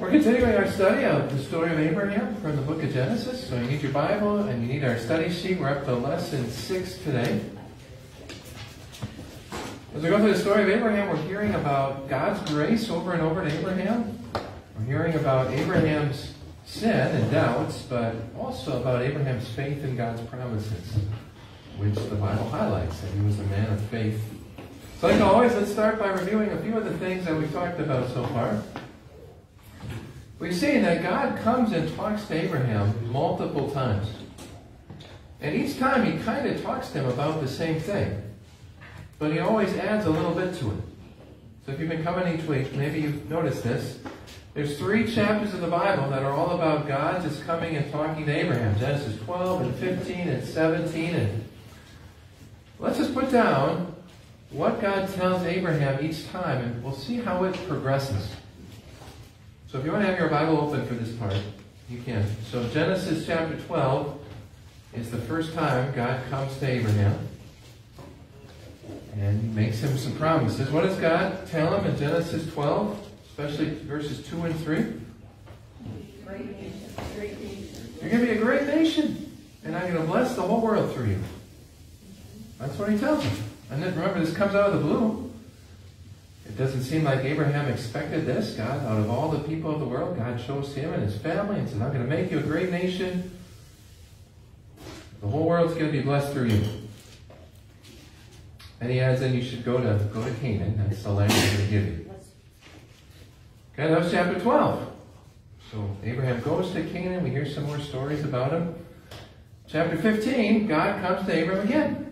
We're continuing our study of the story of Abraham from the book of Genesis. So you need your Bible and you need our study sheet. We're up to lesson six today. As we go through the story of Abraham, we're hearing about God's grace over and over to Abraham. We're hearing about Abraham's sin and doubts, but also about Abraham's faith in God's promises, which the Bible highlights that he was a man of faith. So like always, let's start by reviewing a few of the things that we've talked about so far. We've seen that God comes and talks to Abraham multiple times. And each time he kind of talks to him about the same thing. But he always adds a little bit to it. So if you've been coming each week, maybe you've noticed this. There's three chapters of the Bible that are all about God just coming and talking to Abraham. Genesis 12 and 15 and 17. And let's just put down what God tells Abraham each time, and we'll see how it progresses. So if you want to have your Bible open for this part, you can. So Genesis chapter 12 is the first time God comes to Abraham and makes him some promises. What does God tell him in Genesis 12, especially verses 2 and 3? You're going to be a great nation, and I'm going to bless the whole world through you. That's what he tells him. And then remember, this comes out of the blue. It doesn't seem like Abraham expected this. God, out of all the people of the world, God chose him and his family and said, I'm going to make you a great nation. The whole world's going to be blessed through you. And he adds, then you should go to go to Canaan. That's the land I'm going to give you. Okay, that was chapter 12. So Abraham goes to Canaan. We hear some more stories about him. Chapter 15, God comes to Abraham again.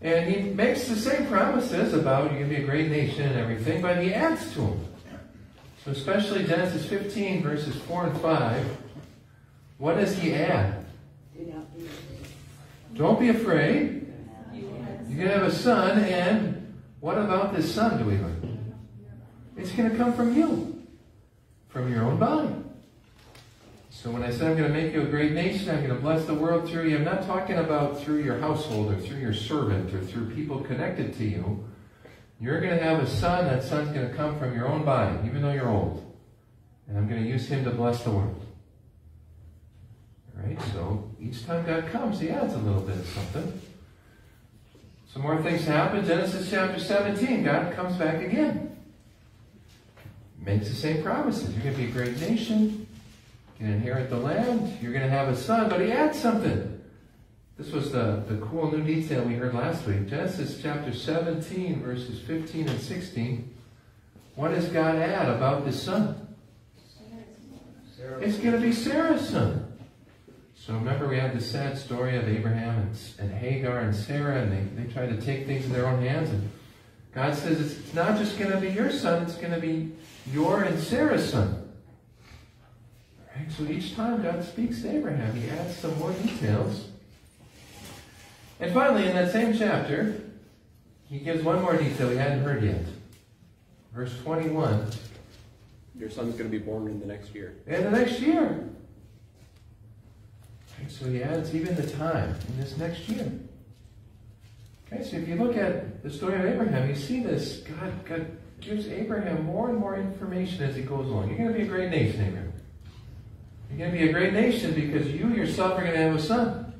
And he makes the same promises about you're going to be a great nation and everything, but he adds to them. So especially Genesis 15, verses 4 and 5, what does he add? Don't be afraid. You're going to have a son, and what about this son, do we learn? It's going to come from you, from your own body. So when I say I'm going to make you a great nation, I'm going to bless the world through you, I'm not talking about through your household or through your servant or through people connected to you. You're going to have a son. That son's going to come from your own body, even though you're old. And I'm going to use him to bless the world. All right, so each time God comes, he adds a little bit of something. Some more things happen. Genesis chapter 17, God comes back again. Makes the same promises. You're going to be a great nation can inherit the land. You're going to have a son, but he adds something. This was the, the cool new detail we heard last week. Genesis chapter 17, verses 15 and 16. What does God add about this son? It's going to be Sarah's son. So remember we had the sad story of Abraham and, and Hagar and Sarah, and they, they tried to take things in their own hands. And God says it's not just going to be your son, it's going to be your and Sarah's son. So each time God speaks to Abraham, he adds some more details. And finally, in that same chapter, he gives one more detail we hadn't heard yet. Verse 21. Your son's going to be born in the next year. In the next year. Okay, so he adds even the time in this next year. Okay, so if you look at the story of Abraham, you see this. God, God gives Abraham more and more information as he goes along. You're going to be a great nation, Abraham. You're going to be a great nation because you yourself are going to have a son.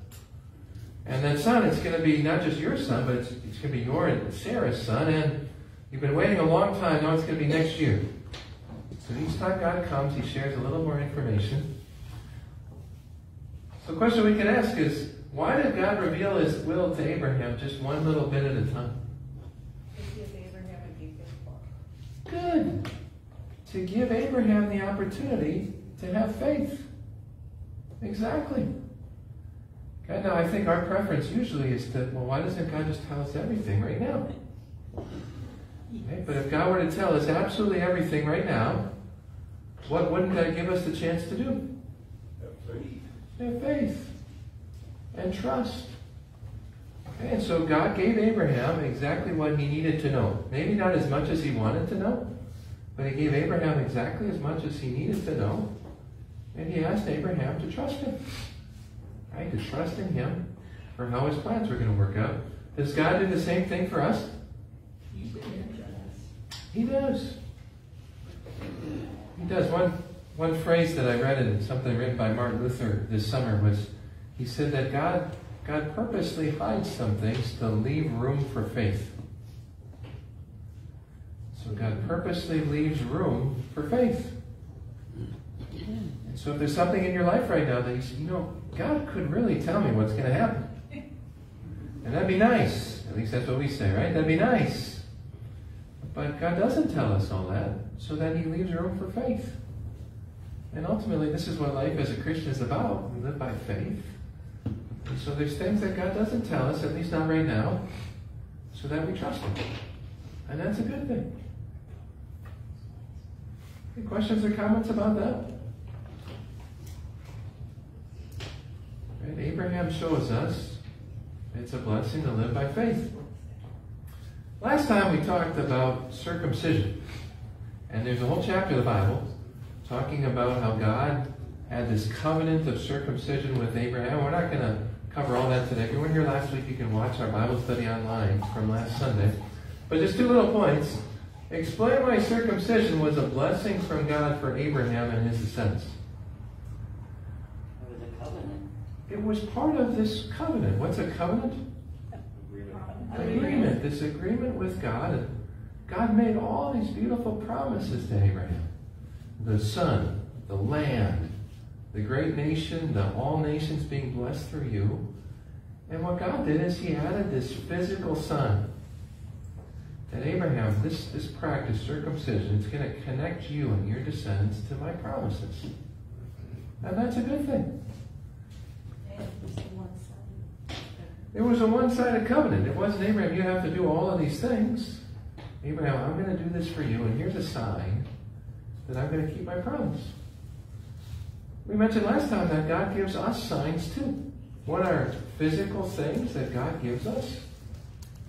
And that son, it's going to be not just your son, but it's, it's going to be your and Sarah's son. And you've been waiting a long time. Now it's going to be next year. So each time God comes, he shares a little more information. So the question we can ask is, why did God reveal his will to Abraham just one little bit at a time? Good. To give Abraham the opportunity to have faith. Exactly. Okay, now I think our preference usually is to, well, why doesn't God just tell us everything right now? Okay, but if God were to tell us absolutely everything right now, what wouldn't that give us the chance to do? Have faith. Have faith. And trust. Okay, and so God gave Abraham exactly what he needed to know. Maybe not as much as he wanted to know, but he gave Abraham exactly as much as he needed to know and he asked Abraham to trust him. Right? To trust in him for how his plans were going to work out. Does God do the same thing for us? He does. He does. One, one phrase that I read in something written by Martin Luther this summer was he said that God, God purposely hides some things to leave room for faith. So God purposely leaves room for faith. Hmm. So if there's something in your life right now that you say, you know, God could really tell me what's going to happen. And that'd be nice. At least that's what we say, right? That'd be nice. But God doesn't tell us all that, so then He leaves room for faith. And ultimately, this is what life as a Christian is about. We live by faith. And so there's things that God doesn't tell us, at least not right now, so that we trust Him. And that's a good thing. Any questions or comments about that? Right? Abraham shows us it's a blessing to live by faith. Last time we talked about circumcision. And there's a whole chapter of the Bible talking about how God had this covenant of circumcision with Abraham. We're not going to cover all that today. If you weren't here last week, you can watch our Bible study online from last Sunday. But just two little points. Explain why circumcision was a blessing from God for Abraham and his descendants. It was a covenant. It was part of this covenant. What's a covenant? Agreement. This agreement with God. God made all these beautiful promises to Abraham. The son, the land, the great nation, the all nations being blessed through you. And what God did is he added this physical son. That Abraham, this, this practice, circumcision, is going to connect you and your descendants to my promises. And that's a good thing. It was a one-sided covenant. It wasn't Abraham, you have to do all of these things. Abraham, I'm going to do this for you, and here's a sign that I'm going to keep my promise. We mentioned last time that God gives us signs too. What are physical things that God gives us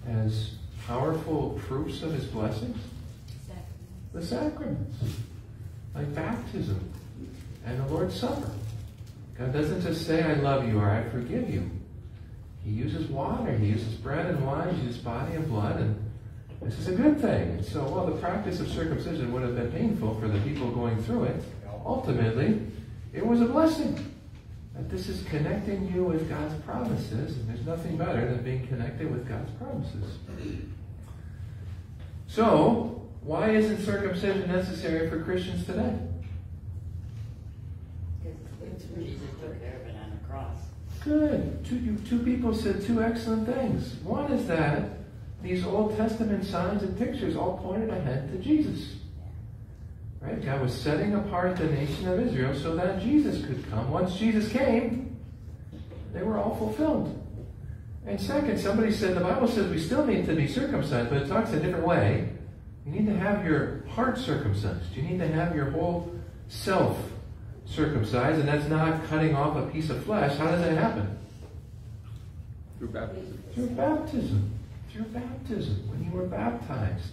as powerful proofs of his blessings? The sacraments, like baptism and the Lord's Supper. God doesn't just say, I love you or I forgive you. He uses water, he uses bread and wine, he uses body and blood, and this is a good thing. And so, while the practice of circumcision would have been painful for the people going through it, ultimately, it was a blessing. That this is connecting you with God's promises, and there's nothing better than being connected with God's promises. So, why isn't circumcision necessary for Christians today? Jesus took care of it on the cross. Good. Two, you- two people said two excellent things. One is that these Old Testament signs and pictures all pointed ahead to Jesus. Right? God was setting apart the nation of Israel so that Jesus could come. Once Jesus came, they were all fulfilled. And second, somebody said the Bible says we still need to be circumcised, but it talks a different way. You need to have your heart circumcised. You need to have your whole self circumcised, and that's not cutting off a piece of flesh. How does that happen? Through baptism. Through baptism. Through baptism. When you were baptized,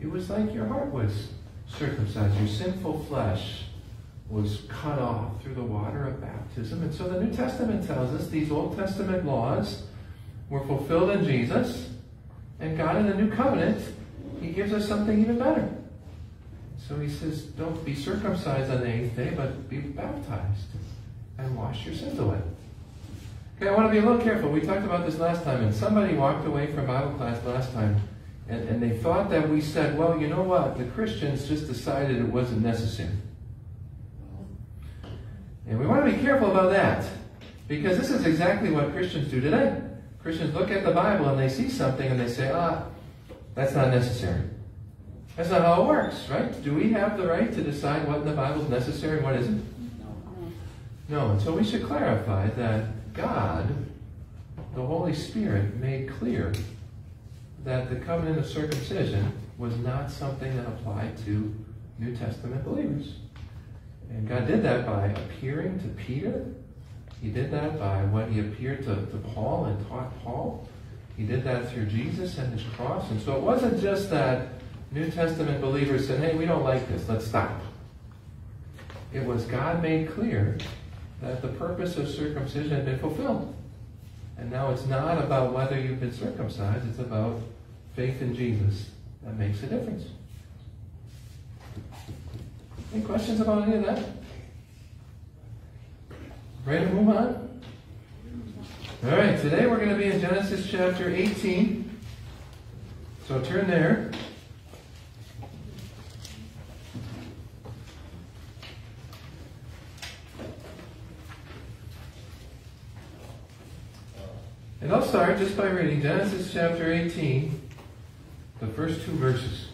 it was like your heart was circumcised. Your sinful flesh was cut off through the water of baptism. And so the New Testament tells us these Old Testament laws were fulfilled in Jesus. And God in the New Covenant, He gives us something even better. So He says, don't be circumcised on the eighth day, but be baptized and wash your sins away. Okay, I want to be a little careful. We talked about this last time, and somebody walked away from Bible class last time, and, and they thought that we said, well, you know what? The Christians just decided it wasn't necessary. And we want to be careful about that, because this is exactly what Christians do today. Christians look at the Bible and they see something and they say, ah, that's not necessary. That's not how it works, right? Do we have the right to decide what in the Bible is necessary and what isn't? No. No, and so we should clarify that God, the Holy Spirit, made clear that the covenant of circumcision was not something that applied to New Testament believers. And God did that by appearing to Peter. He did that by when he appeared to, to Paul and taught Paul. He did that through Jesus and his cross. And so it wasn't just that New Testament believers said, hey, we don't like this, let's stop. It was God made clear that the purpose of circumcision had been fulfilled. And now it's not about whether you've been circumcised, it's about faith in Jesus that makes a difference. Any questions about any of that? Ready to move on? All right, today we're going to be in Genesis chapter 18. So turn there. And I'll start just by reading Genesis chapter 18, the first two verses.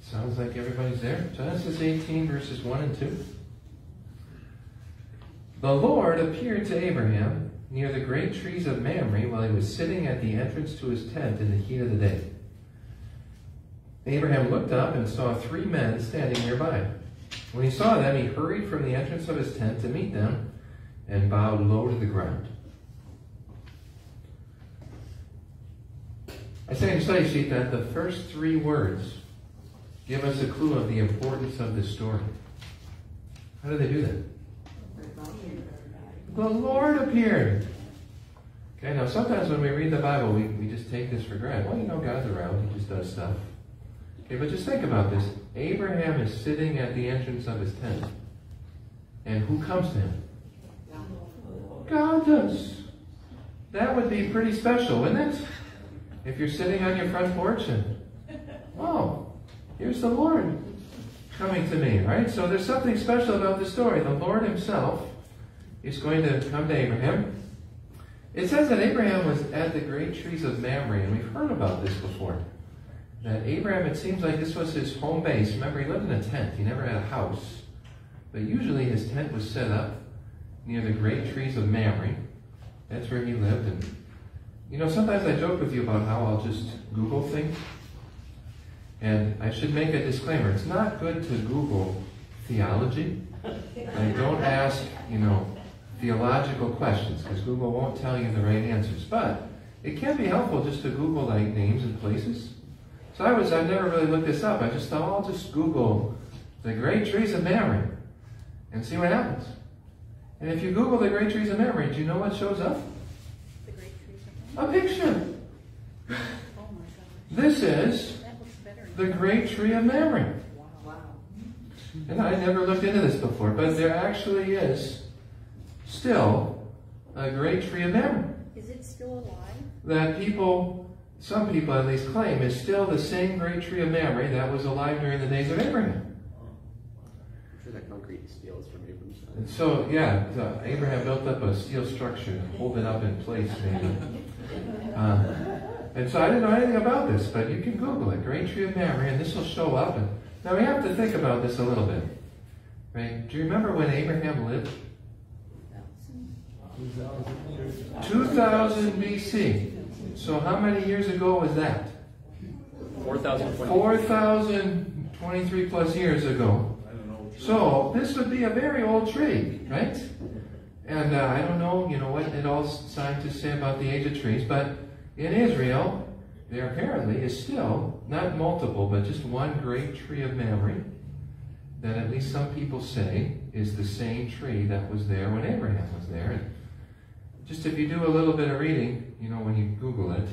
Sounds like everybody's there. Genesis 18, verses 1 and 2. The Lord appeared to Abraham near the great trees of Mamre while he was sitting at the entrance to his tent in the heat of the day. Abraham looked up and saw three men standing nearby. When he saw them, he hurried from the entrance of his tent to meet them and bowed low to the ground. I say in study sheet that the first three words give us a clue of the importance of this story. How do they do that? The Lord appeared. Okay, now sometimes when we read the Bible, we, we just take this for granted. Well, you know, God's around, He just does stuff. Okay, but just think about this. Abraham is sitting at the entrance of his tent. And who comes to him? God does. That would be pretty special, wouldn't it? If you're sitting on your front porch and, oh, here's the Lord coming to me, right? So there's something special about the story. The Lord himself is going to come to Abraham. It says that Abraham was at the great trees of Mamre, and we've heard about this before that Abraham, it seems like this was his home base. Remember, he lived in a tent. He never had a house. But usually his tent was set up near the great trees of Mamre. That's where he lived. And, you know, sometimes I joke with you about how I'll just Google things. And I should make a disclaimer. It's not good to Google theology. Don't ask, you know, theological questions, because Google won't tell you the right answers. But it can be helpful just to Google, like, names and places. So I was, I never really looked this up. I just thought, I'll just Google the great trees of Mamre and see what happens. And if you Google the great trees of Mamre, do you know what shows up? The great trees of Mamre. A picture. Oh. This is That looks better. the great tree of Mamre. Wow. And I never looked into this before, but there actually is still a great tree of Mamre Is it still alive? that people, some people at least claim, is still the same great tree of Mamre that was alive during the days of Abraham. I'm sure that concrete steel is from Abram's time. And so, yeah, so Abraham built up a steel structure to hold it up in place, maybe. Uh, and so I didn't know anything about this, but you can Google it, Great Tree of Mamre, and this will show up. And now we have to think about this a little bit, right? Do you remember when Abraham lived? 2000 BC. So how many years ago was that? 4,020. 4,023 plus years ago. So this would be a very old tree, right? And uh, I don't know, you know, what it all scientists say about the age of trees, but in Israel, there apparently is still, not multiple, but just one great tree of Mamre that at least some people say is the same tree that was there when Abraham was there. And just if you do a little bit of reading, you know, when you Google it,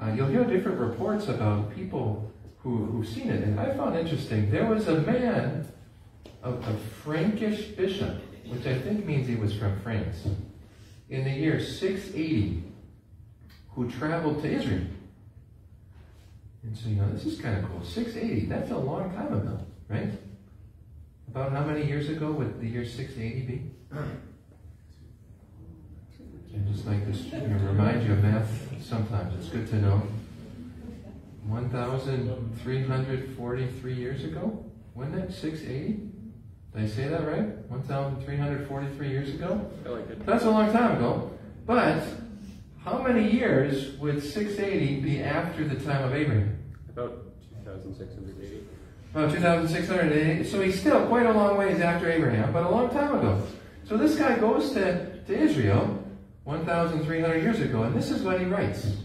uh, you'll hear different reports about people who, who've seen it. And I found interesting, there was a man, a, a Frankish bishop, which I think means he was from France, in the year 680, who traveled to Israel. And so, you know, this is kind of cool. 680, that's a long time ago, right? About how many years ago would the year 680 be? And just like this, you know, remind you of math sometimes. It's good to know. 1,343 years ago? Wasn't that 680? Did I say that right? 1,343 years ago? I like it. That's a long time ago. But how many years would 680 be after the time of Abraham? About 2,680. About 2,680. So he's still quite a long ways after Abraham, but a long time ago. So this guy goes to, to Israel 1,300 years ago, and this is what he writes.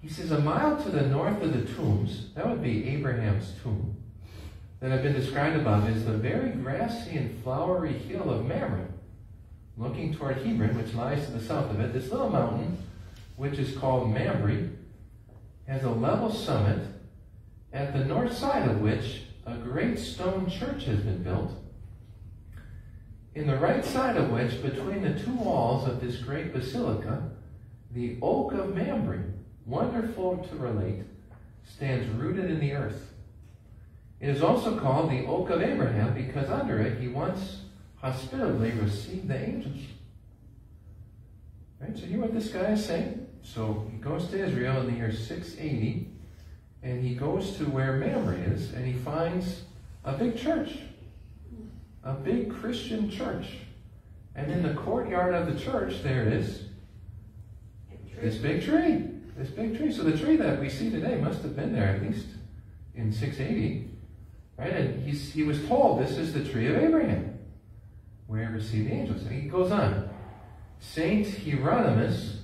He says, A mile to the north of the tombs, that would be Abraham's tomb, that have been described above, is the very grassy and flowery hill of Mamre, looking toward Hebron, which lies to the south of it. This little mountain, which is called Mamre, has a level summit, at the north side of which a great stone church has been built, in the right side of which, between the two walls of this great basilica, the oak of Mamre, wonderful to relate, stands rooted in the earth. It is also called the oak of Abraham because under it he once hospitably received the angels. Right? So, you know what this guy is saying? So, he goes to Israel in the year 680, and he goes to where Mamre is, and he finds a big church, a big Christian church. And in the courtyard of the church, there is this big tree. This big tree. So, the tree that we see today must have been there at least in 680. Right? And he's, he was told this is the tree of Abraham, where he received the angels. And he goes on. Saint Hieronymus,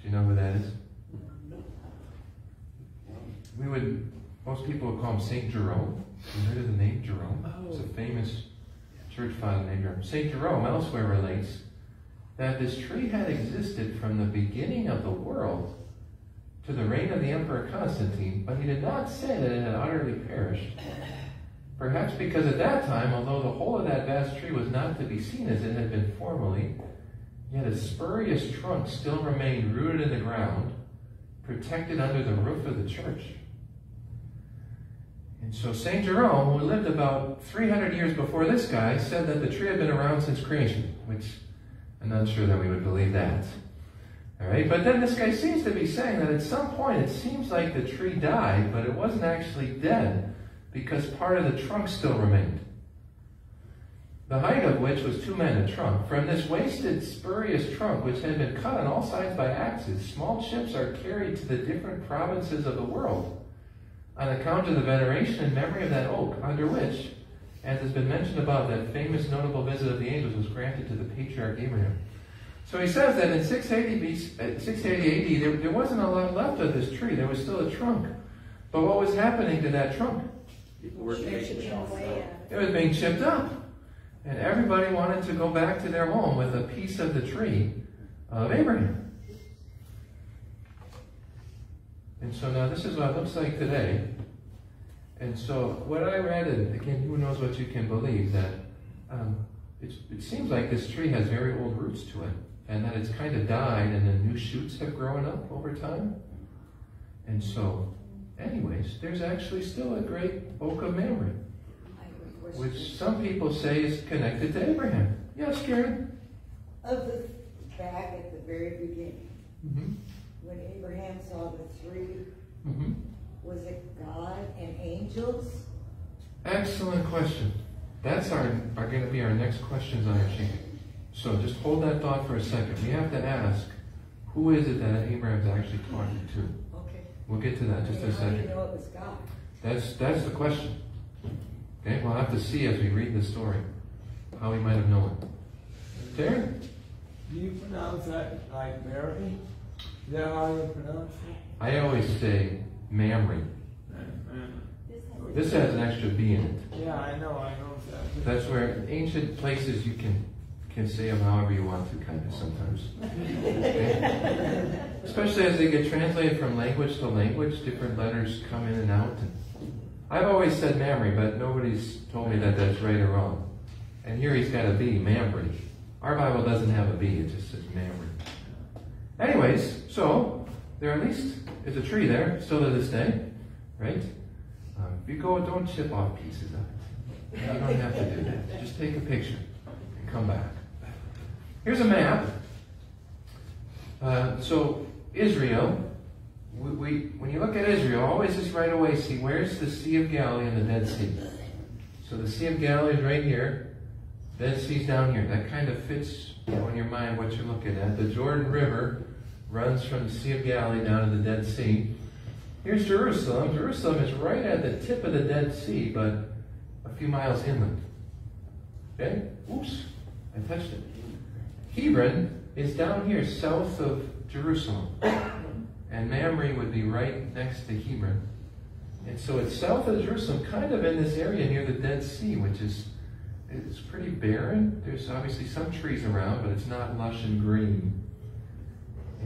do you know who that is? We would, most people would call him Saint Jerome. You heard of the name Jerome? It's a oh. famous church father named Jerome. Saint Jerome elsewhere relates that this tree had existed from the beginning of the world to the reign of the Emperor Constantine, but he did not say that it had utterly perished. Perhaps because at that time, although the whole of that vast tree was not to be seen as it had been formerly, yet a spurious trunk still remained rooted in the ground, protected under the roof of the church. And so St. Jerome, who lived about 300 years before this guy, said that the tree had been around since creation, which I'm not sure that we would believe that. All right, but then this guy seems to be saying that at some point it seems like the tree died, but it wasn't actually dead because part of the trunk still remained. The height of which was two men a trunk. From this wasted, spurious trunk, which had been cut on all sides by axes, small chips are carried to the different provinces of the world on account of the veneration and memory of that oak, under which, as has been mentioned above, that famous notable visit of the angels was granted to the patriarch Abraham. So he says that in 680, uh, 680 AD, there, there wasn't a lot left of this tree. There was still a trunk. But what was happening to that trunk? People were Chipping taking it off. away It was being chipped up. And everybody wanted to go back to their home with a piece of the tree of Abraham. And so now this is what it looks like today. And so what I read, and again, who knows what you can believe, that um, it, it seems like this tree has very old roots to it. And that it's kind of died and then new shoots have grown up over time. And so, anyways, there's actually still a great oak of Mamre I have a question. which some people say is connected to Abraham. Yes, Karen? Of the, back at the very beginning, Mm-hmm. When Abraham saw the three, Mm-hmm. was it God and angels? Excellent question. That's our are going to be our next questions on our sheet. So just hold that thought for a second. We have to ask, who is it that Abraham's actually talking to? Okay. We'll get to that just a I mean, How do you second. know it was God? That's that's the question. Okay, we'll have to see as we read the story how he might have known. it. Darren? Do you pronounce that like Mary? Is that how you pronounce it? I always say Mamre. This has an extra B in it. Yeah, I know, I know that. That's where ancient places you can can say them however you want to, kind of sometimes. Okay? Especially as they get translated from language to language, different letters come in and out. I've always said Mamre, but nobody's told me that that's right or wrong. And here he's got a B, Mambre. Our Bible doesn't have a B; it just says Mamre. Anyways, so there at least is a tree there, still to this day, right? Um, if you go, don't chip off pieces of it. You don't have to do that. Just take a picture and come back. Here's a map. Uh, so Israel, we, we, when you look at Israel, always just right away see where's the Sea of Galilee and the Dead Sea. So the Sea of Galilee is right here. Dead Sea's down here. That kind of fits on your mind what you're looking at. The Jordan River runs from the Sea of Galilee down to the Dead Sea. Here's Jerusalem. Jerusalem is right at the tip of the Dead Sea, but a few miles inland. Okay? Oops, I touched it. Hebron is down here south of Jerusalem. And Mamre would be right next to Hebron. And so it's south of Jerusalem, kind of in this area near the Dead Sea, which is it's pretty barren. There's obviously some trees around, but it's not lush and green.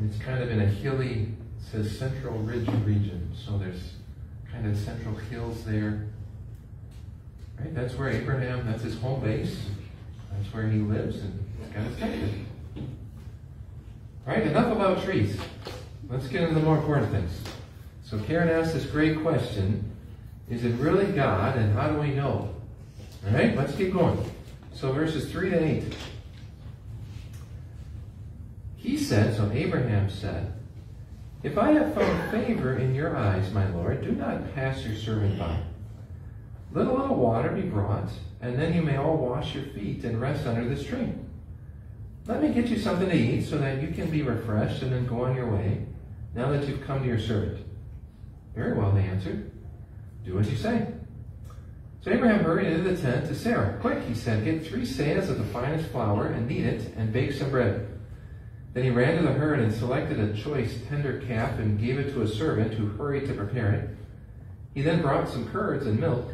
And it's kind of in a hilly says Central Ridge region. So there's kind of central hills there. Right? That's where Abraham, that's his home base. That's where he lives and he's got his. All right, enough about trees. Let's get into the more important things. So Karen asked this great question Is it really God, and how do we know? All right, let's keep going. So verses 3 to 8. He said, so Abraham said, If I have found favor in your eyes, my Lord, do not pass your servant by. Let a little water be brought, and then you may all wash your feet and rest under the stream. Let me get you something to eat so that you can be refreshed and then go on your way, now that you've come to your servant. Very well, they answered. Do as you say. So Abraham hurried into the tent to Sarah. Quick, he said, get three seahs of the finest flour and knead it and bake some bread. Then he ran to the herd and selected a choice tender calf and gave it to a servant who hurried to prepare it. He then brought some curds and milk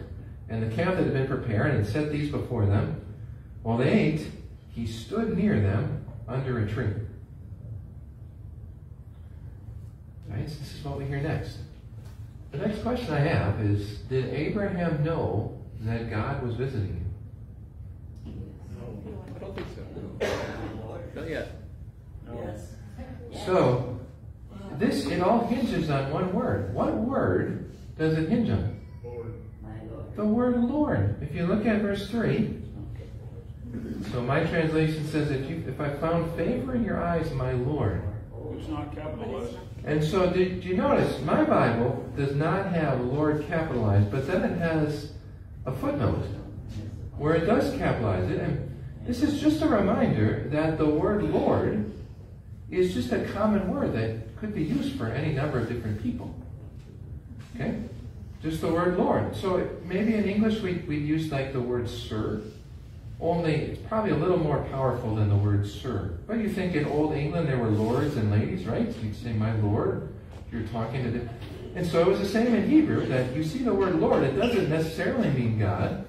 and the calf that had been prepared and set these before them. While they ate, he stood near them under a tree. Right, so this is what we hear next. The next question I have is Did Abraham know that God was visiting him? No. I don't think so. Not yet. Yes. So, this, it all hinges on one word. What word does it hinge on? My Lord. The word Lord. If you look at verse 3, so my translation says, if, you, if I found favor in your eyes, my Lord. It's not capitalized. And so, did you notice my Bible does not have Lord capitalized, but then it has a footnote where it does capitalize it. And this is just a reminder that the word Lord is just a common word that could be used for any number of different people. Okay? Just the word Lord. So maybe in English we, we'd use like the word sir, only it's probably a little more powerful than the word sir. But you think in Old England there were lords and ladies, right? So you'd say, my lord, you're talking to the... And so it was the same in Hebrew, that you see the word Lord, it doesn't necessarily mean God.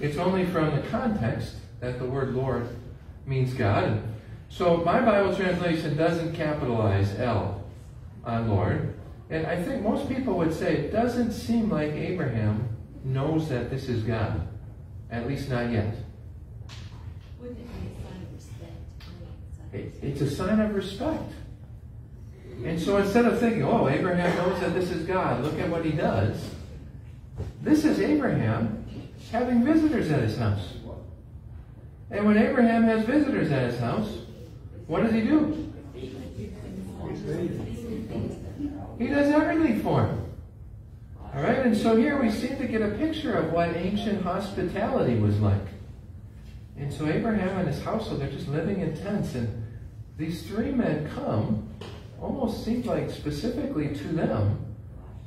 It's only from the context that the word Lord means God. So my Bible translation doesn't capitalize L on Lord. And I think most people would say it doesn't seem like Abraham knows that this is God. At least not yet. Wouldn't it be a sign of respect? It- It's a sign of respect. And so instead of thinking, oh, Abraham knows that this is God, look at what he does. This is Abraham having visitors at his house. And when Abraham has visitors at his house, what does he do? He does everything for him. All right, and so here we seem to get a picture of what ancient hospitality was like. And so Abraham and his household, they're just living in tents, and these three men come, almost seems like specifically to them.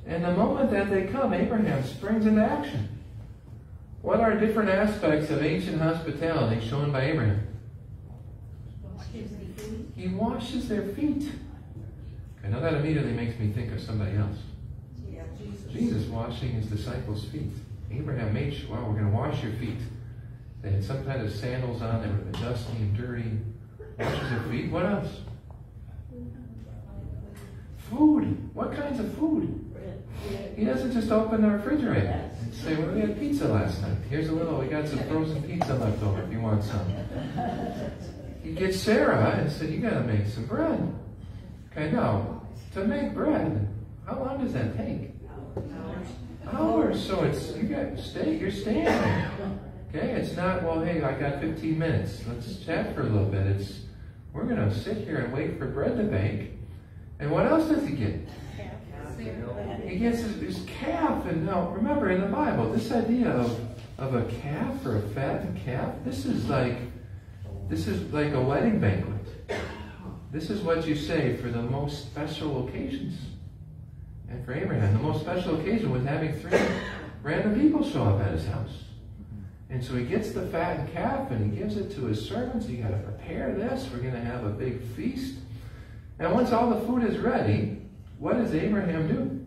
And the moment that they come, Abraham springs into action. What are different aspects of ancient hospitality shown by Abraham? He washes their feet. I know that immediately makes me think of somebody else. Yeah, Jesus. Jesus washing his disciples' feet. Abraham made sure, well, we're going to wash your feet. They had some kind of sandals on, they were dusty and dirty. Washes their feet. What else? Food. What kinds of food? He doesn't just open the refrigerator and say, well, we had pizza last night. Here's a little, we got some frozen pizza left over if you want some. He gets Sarah and said, you got to make some bread. Okay, now, to make bread, how long does that take? Hours. So it's, you got, stay, you're staying. Okay, it's not, well, hey, I got 15 minutes. Let's chat for a little bit. It's, we're going to sit here and wait for bread to bake. And what else does he get? He gets his, his calf. And now, remember in the Bible, this idea of, of a calf or a fattened calf, this is like, this is like a wedding banquet. This is what you say for the most special occasions. And for Abraham, the most special occasion was having three random people show up at his house. And so he gets the fattened calf and he gives it to his servants. You got to prepare this. We're going to have a big feast. And once all the food is ready, what does Abraham do?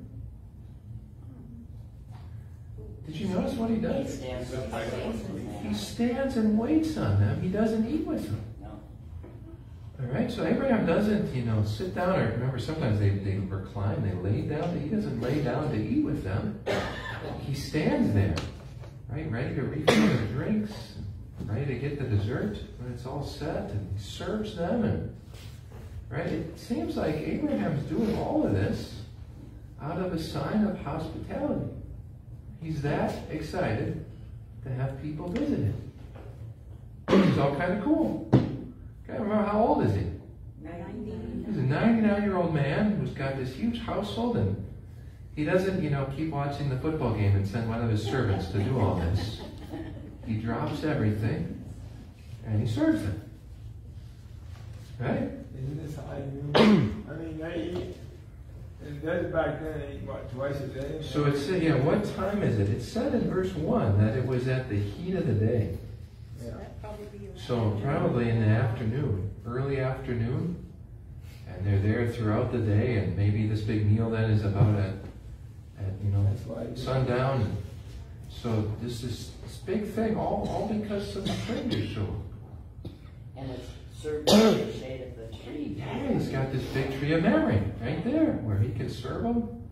Did you notice what he does? He stands and waits on them. He doesn't eat with them. All right, so Abraham doesn't, you know, sit down or remember sometimes they, they recline, they lay down. He doesn't lay down to eat with them. He stands there, right, ready to refill their drinks, ready to get the dessert when it's all set, and he serves them. And right, it seems like Abraham's doing all of this out of a sign of hospitality. He's that excited to have people visit him. It's all kind of cool. Okay, remember how old is he? 99. He's a 99 year old man who's got this huge household and he doesn't, you know, keep watching the football game and send one of his servants to do all this. He drops everything and he serves them. Right? Isn't this how you do? I mean, I eat, and that's back then, they what, twice a day? So it said, yeah, what time is it? It said in verse 1 that it was at the heat of the day. Yeah. So probably in the afternoon, early afternoon, and they're there throughout the day, and maybe this big meal then is about at, at you know That's why. I- sundown. So this is this big thing, all all because some strangers show up. And it's served in the shade He's got this big tree of Mamre right there, where he can serve them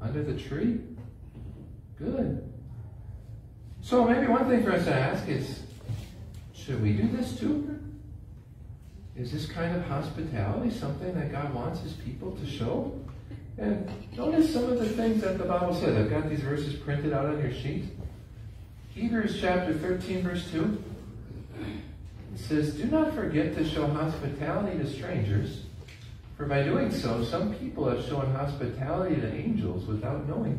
under the tree. Good. So maybe one thing for us to ask is, should we do this too? Is this kind of hospitality something that God wants his people to show? And notice some of the things that the Bible says. I've got these verses printed out on your sheet. Hebrews chapter 13, verse 2. Says, Do not forget to show hospitality to strangers, for by doing so, some people have shown hospitality to angels without knowing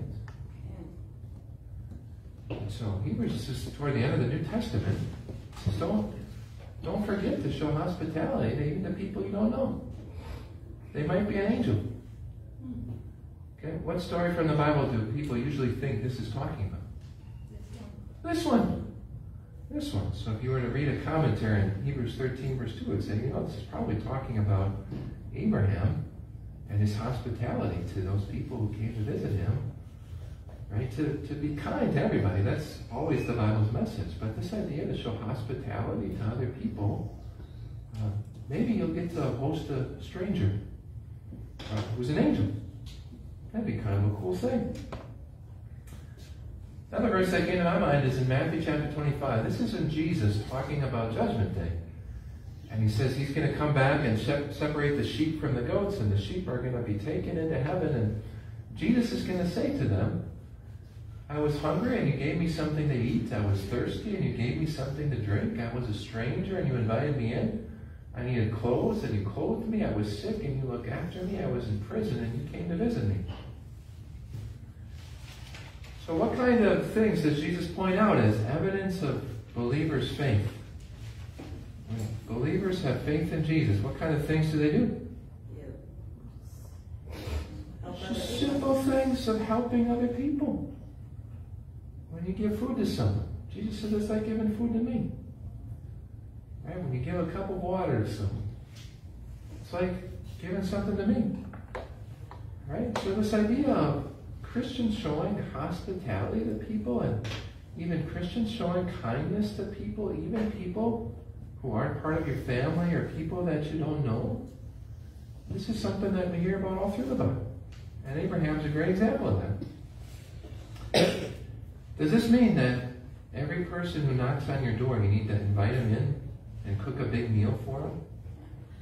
it. And so Hebrews is toward the end of the New Testament. Says, don't, don't forget to show hospitality to even the people you don't know. They might be an angel. Okay, what story from the Bible do people usually think this is talking about? This one. This one. So if you were to read a commentary in Hebrews 13, verse 2, it would say, you know, this is probably talking about Abraham and his hospitality to those people who came to visit him. Right? To, to be kind to everybody. That's always the Bible's message. But this idea to show hospitality to other people, uh, maybe you'll get to host a stranger uh, who's an angel. That'd be kind of a cool thing. Another verse that came to my mind is in Matthew chapter 25. This is in Jesus talking about Judgment Day. And he says he's going to come back and se- separate the sheep from the goats, and the sheep are going to be taken into heaven. And Jesus is going to say to them, I was hungry and you gave me something to eat. I was thirsty and you gave me something to drink. I was a stranger and you invited me in. I needed clothes and you clothed me. I was sick and you looked after me. I was in prison and you came to visit me. So, what kind of things does Jesus point out as evidence of believers' faith? When believers have faith in Jesus. What kind of things do they do? Just simple things of helping other people. When you give food to someone, Jesus said it's like giving food to me. Right? When you give a cup of water to someone, it's like giving something to me. Right? So this idea of Christians showing hospitality to people and even Christians showing kindness to people, even people who aren't part of your family or people that you don't know. This is something that we hear about all through the Bible. And Abraham's a great example of that. Does this mean that every person who knocks on your door, you need to invite them in and cook a big meal for them?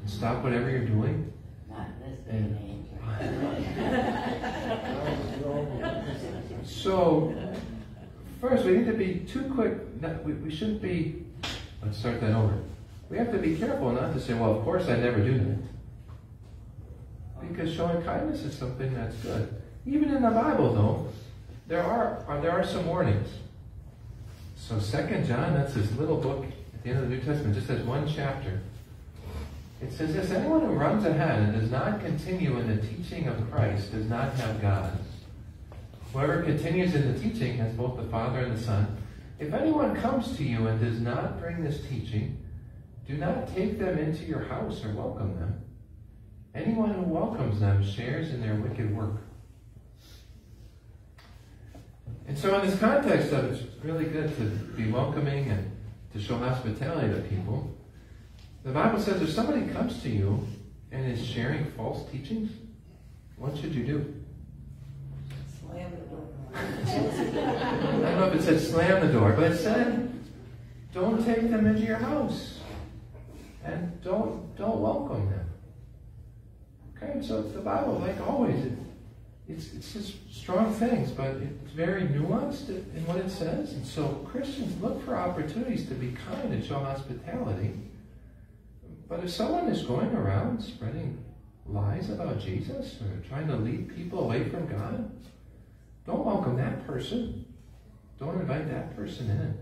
And stop whatever you're doing? Not this day and. So, first, we need to be too quick. We, we shouldn't be. Let's start that over. We have to be careful not to say, well, of course I never do that. Because showing kindness is something that's good. Even in the Bible, though, there are, there are some warnings. So Second John, that's this little book at the end of the New Testament, just has one chapter. It says this, anyone who runs ahead and does not continue in the teaching of Christ does not have God. Whoever continues in the teaching has both the Father and the Son. If anyone comes to you and does not bring this teaching, do not take them into your house or welcome them. Anyone who welcomes them shares in their wicked work. And so, in this context of it's really good to be welcoming and to show hospitality to people, The Bible says if somebody comes to you and is sharing false teachings, what should you do? Slam the door. I don't know if it said slam the door, but it said don't take them into your house and don't don't welcome them. Okay, so it's the Bible, like always, it, it's it's just strong things, but it's very nuanced in what it says. And so Christians look for opportunities to be kind and show hospitality. But if someone is going around spreading lies about Jesus or trying to lead people away from God, don't welcome that person. Don't invite that person in.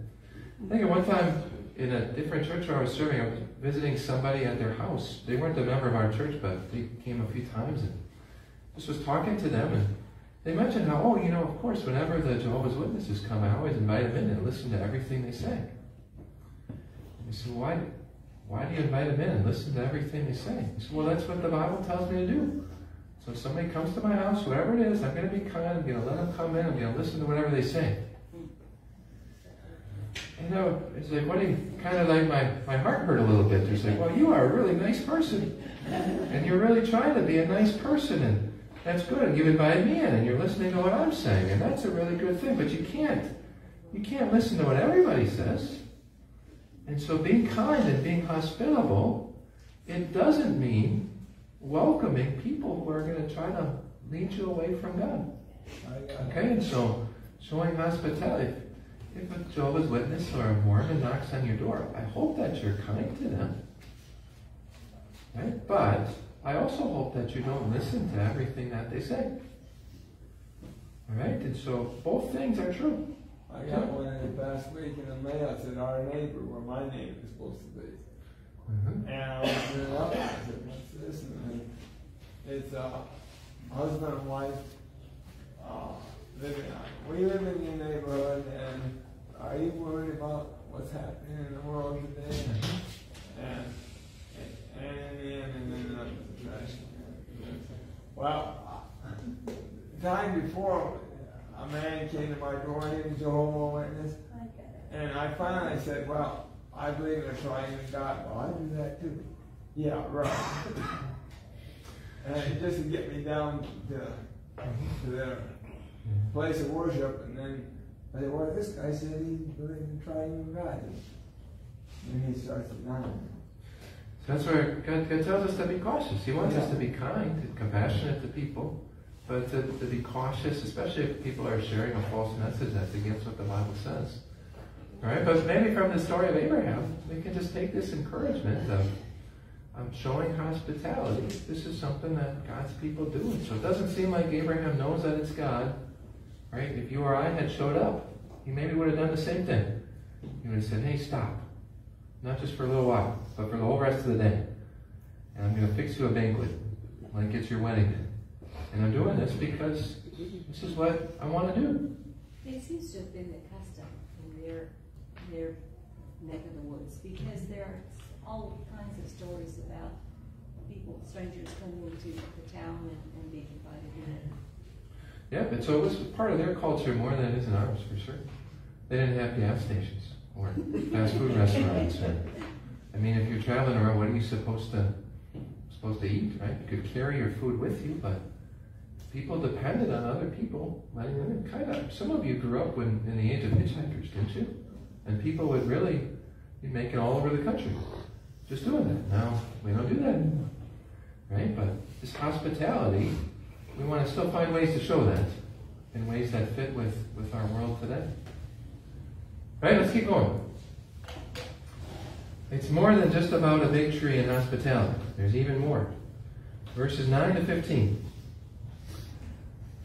I think at one time in a different church where I was serving, I was visiting somebody at their house. They weren't a member of our church, but they came a few times and just was talking to them and they mentioned how, oh, you know, of course, whenever the Jehovah's Witnesses come, I always invite them in and listen to everything they say. I said, why, why do you invite them in and listen to everything they say? He said, well, that's what the Bible tells me to do. So if somebody comes to my house, whoever it is, I'm going to be kind. I'm going to let them come in. I'm going to listen to whatever they say. You know, it's like, what do you, kind of like my, my heart hurt a little bit. It's like, well, you are a really nice person. And you're really trying to be a nice person. And that's good. And you invited me in and you're listening to what I'm saying. And that's a really good thing. But you can't, you can't listen to what everybody says. And so being kind and being hospitable, it doesn't mean welcoming people who are going to try to lead you away from God. Okay, and so showing hospitality. If a Jehovah's Witness or a Mormon knocks on your door, I hope that you're kind to them. Right? But I also hope that you don't listen to everything that they say. All right? And so both things are true. I got one in the past week in the mail that said our neighbor, where my neighbor is supposed to be. Mhm. And I opened it up and I said, what's this? And it's a husband and wife, uh, living on. We live in your neighborhood and are you worried about what's happening in the world today? And, and, and, and, and, and, and well, uh, time before, a man came to my door, he was a Jehovah Witness, and I finally said, well, I believe in a triune God. Well, I do that too. Yeah, right. and just to get me down to, to their place of worship, and then I said, well, this guy said he believed in a triune God. And he starts denying. So that's where God, God tells us to be cautious. He wants us to be kind and compassionate to people, but to, to be cautious, especially if people are sharing a false message that's against what the Bible says. All right, but maybe from the story of Abraham, we can just take this encouragement of um, showing hospitality. This is something that God's people do. So it doesn't seem like Abraham knows that it's God. Right? If you or I had showed up, he maybe would have done the same thing. He would have said, hey, stop. Not just for a little while, but for the whole rest of the day. And I'm going to fix you a banquet like it's your wedding. And I'm doing this because this is what I want to do. It seems to have been the custom in their, their neck of the woods, because there are all kinds of stories about people, strangers coming into the town and, and being invited in. Yeah, but so it was part of their culture more than it is in ours, for sure. They didn't have gas stations or fast food restaurants. Or, I mean, if you're traveling around, what are you supposed to supposed to eat, right? You could carry your food with you, but people depended on other people them in. Kind of. Some of you grew up when in the age of hitchhikers, didn't you? And people would really make it all over the country, just doing that. Now we don't do that anymore, right? But this hospitality, we want to still find ways to show that in ways that fit with with our world today. Right? Let's keep going. It's more than just about a tree and hospitality. There's even more. Verses 9 to 15.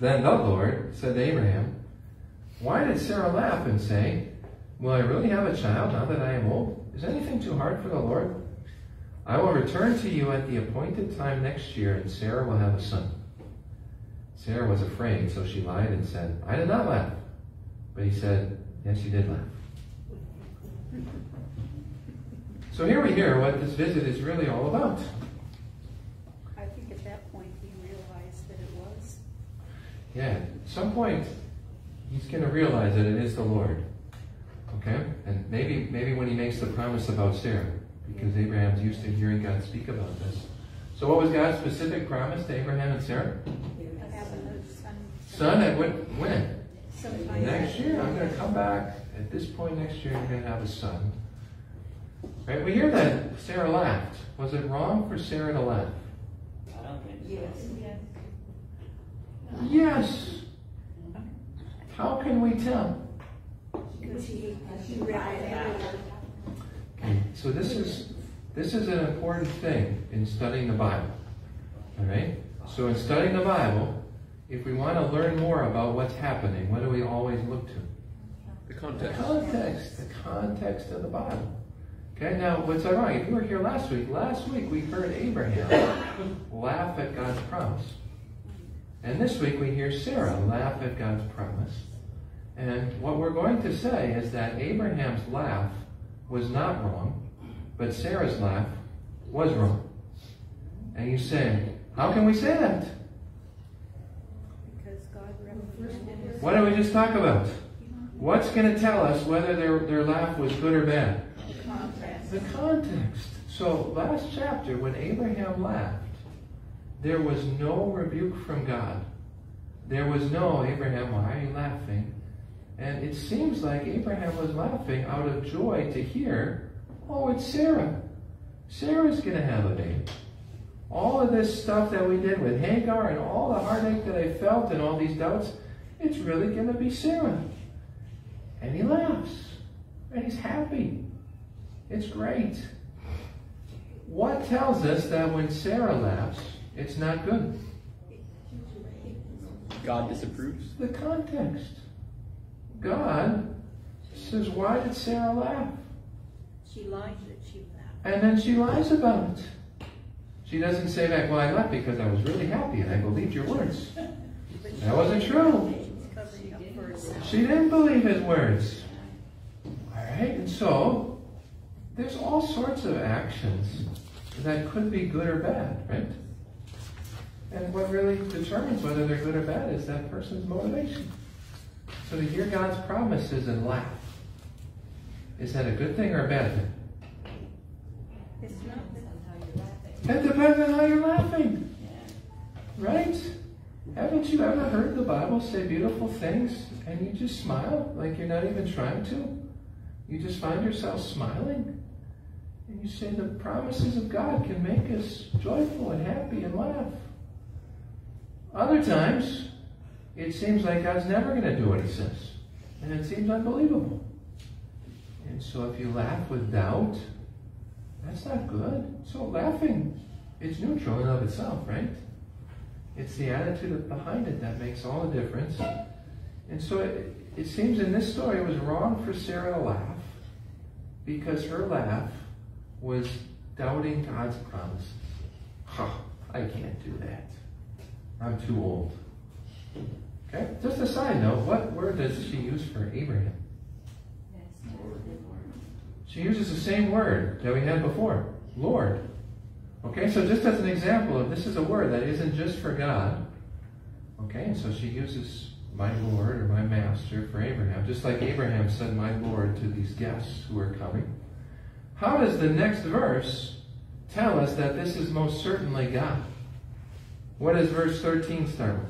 Then the Lord said to Abraham, Why did Sarah laugh and say, Will I really have a child now that I am old? Is anything too hard for the Lord? I will return to you at the appointed time next year, and Sarah will have a son. Sarah was afraid, so she lied and said, I did not laugh. But he said, Yes, you did laugh. So here we hear what this visit is really all about. I think at that point he realized that it was. Yeah, at some point, he's going to realize that it is the Lord. Okay? And maybe, maybe when he makes the promise about Sarah, because Abraham's used to hearing God speak about this. So what was God's specific promise to Abraham and Sarah? Son. Son, at what, when? Sometime Next year, I'm going to come back. At this point next year, you're going to have a son. Right? We hear that Sarah laughed. Was it wrong for Sarah to laugh? I don't think so. Yes. Yes. How can we tell? Because he, he read it. Okay, so this is this is an important thing in studying the Bible. All right. So in studying the Bible, if we want to learn more about what's happening, what do we always look to? The context. The context. context, the context of the Bible. Okay, now what's ironic, if you were here last week, last week we heard Abraham laugh at God's promise. And this week we hear Sarah laugh at God's promise. And what we're going to say is that Abraham's laugh was not wrong, but Sarah's laugh was wrong. And you say, how can we say that? Because God represented. What did we just talk about? What's going to tell us whether their, their laugh was good or bad? The context. The context. So, last chapter, when Abraham laughed, there was no rebuke from God. There was no, Abraham, why are you laughing? And it seems like Abraham was laughing out of joy to hear, oh, it's Sarah. Sarah's going to have a baby. All of this stuff that we did with Hagar and all the heartache that I felt and all these doubts, it's really going to be Sarah. And he laughs. And he's happy. It's great. What tells us that when Sarah laughs, it's not good? God disapproves. The context. God says, Why did Sarah laugh? She lied that she laughed. And then she lies about it. She doesn't say back, Well, I left because I was really happy and I believed your words. That wasn't true. She's covering up for herself. She didn't believe his words. All right, and so there's all sorts of actions that could be good or bad, right? And what really determines whether they're good or bad is that person's motivation. So to hear God's promises and laugh, is that a good thing or a bad thing? It Depends on how you're laughing. That depends on how you're laughing, Yeah. right? Haven't you ever heard the Bible say beautiful things and you just smile like you're not even trying to? You just find yourself smiling. And you say the promises of God can make us joyful and happy and laugh. Other times, it seems like God's never going to do what he says. And it seems unbelievable. And so if you laugh with doubt, that's not good. So laughing, it's neutral in and of itself, right? It's the attitude behind it that makes all the difference. And so it, it seems in this story it was wrong for Sarah to laugh because her laugh was doubting God's promises. Huh, I can't do that. I'm too old. Okay? Just a side note, what word does she use for Abraham? She uses the same word that we had before, Lord. Okay, so just as an example of this is a word that isn't just for God. Okay, and so she uses my Lord or my Master for Abraham, just like Abraham said my Lord to these guests who are coming. How does the next verse tell us that this is most certainly God? What does verse 13 start with?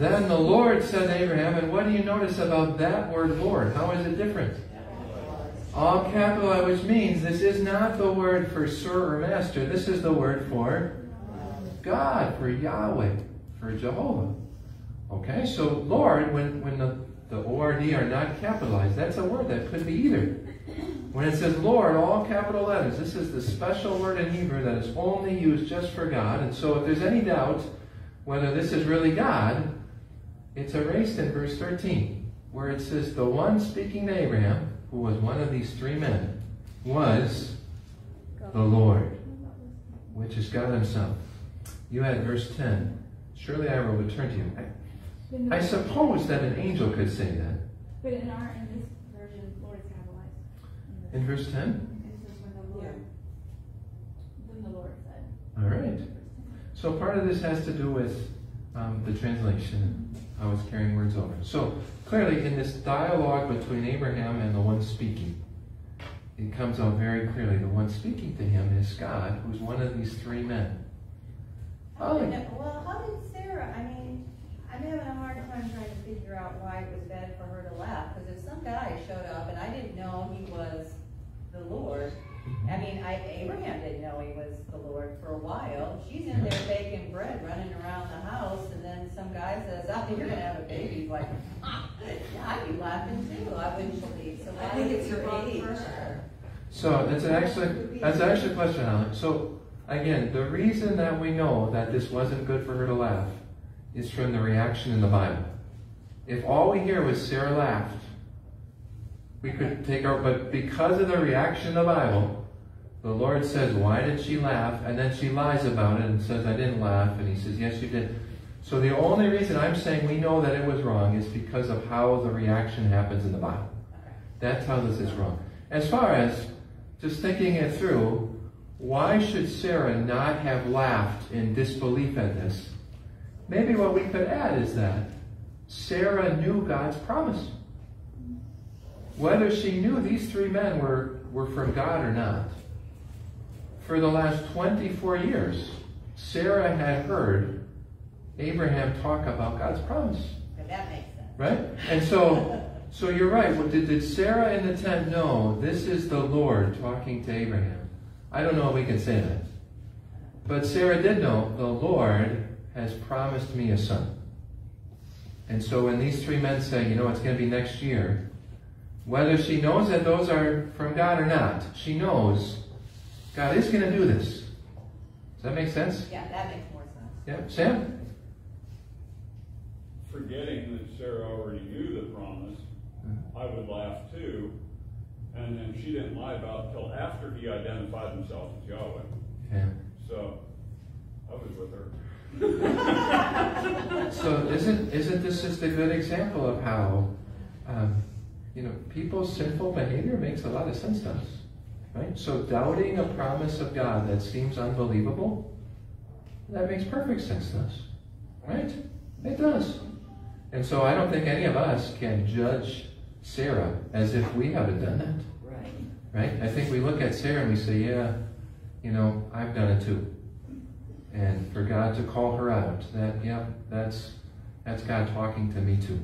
Then the Lord said to Abraham, and what do you notice about that word Lord? How is it different? All capital, which means this is not the word for sir or master. This is the word for God, for Yahweh, for Jehovah. Okay, so Lord, when, when the, the ORD are not capitalized, that's a word that could be either. When it says Lord, all capital letters, this is the special word in Hebrew that is only used just for God. And so if there's any doubt whether this is really God, it's erased in verse 13, where it says, The one speaking to Abraham, who was one of these three men, was the Lord, which is God Himself. You had verse 10. Surely I will return to you. I, I suppose that an angel could say that. But in our, in this version, Lord is capitalized. In verse 10? It says when the Lord, when the Lord said. All right. So part of this has to do with um, the translation, I was carrying words over. So clearly, in this dialogue between Abraham and the one speaking, it comes out very clearly the one speaking to him is God, who's one of these three men. How did, well, how did Sarah, I mean, I'm having a hard time trying to figure out why it was bad for her to laugh, because if some guy showed up and I didn't know he was the Lord, I mean, I, Abraham didn't know he was the Lord for a while. She's in there baking bread, running around the house, and then some guy says, oh, you're gonna have a baby. He's like, ah, yeah, I'd be laughing too, I wouldn't believe, so I think it's you her age. So that's an excellent, that's an excellent question, Alan. So again, the reason that we know that this wasn't good for her to laugh is from the reaction in the Bible. If all we hear was Sarah laughed, we could take our, but because of the reaction in the Bible, the Lord says, why did she laugh? And then she lies about it and says, I didn't laugh. And he says, yes, you did. So the only reason I'm saying we know that it was wrong is because of how the reaction happens in the Bible. That tells us it's wrong. As far as just thinking it through, why should Sarah not have laughed in disbelief at this? Maybe what we could add is that Sarah knew God's promise. Whether she knew these three men were, were from God or not, for the last 24 years, Sarah had heard Abraham talk about God's promise. That makes sense. Right? And so, so you're right. Well, did, did Sarah in the tent know this is the Lord talking to Abraham? I don't know if we can say that. But Sarah did know the Lord has promised me a son. And so when these three men say, you know, it's going to be next year, whether she knows that those are from God or not, she knows God is going to do this. Does that make sense? Yeah, that makes more sense. Yeah. Sam? forgetting that Sarah already knew the promise, I would laugh too. And then she didn't lie about it till after he identified himself as Yahweh. Yeah. So I was with her. So isn't isn't this just a good example of how, um, you know, people's sinful behavior makes a lot of sense to us, right? So doubting a promise of God that seems unbelievable, that makes perfect sense to us, right? It does. And so I don't think any of us can judge Sarah as if we haven't done that, Right. right? I think we look at Sarah and we say, yeah, you know, I've done it too and for God to call her out, that yeah, that's that's God talking to me too.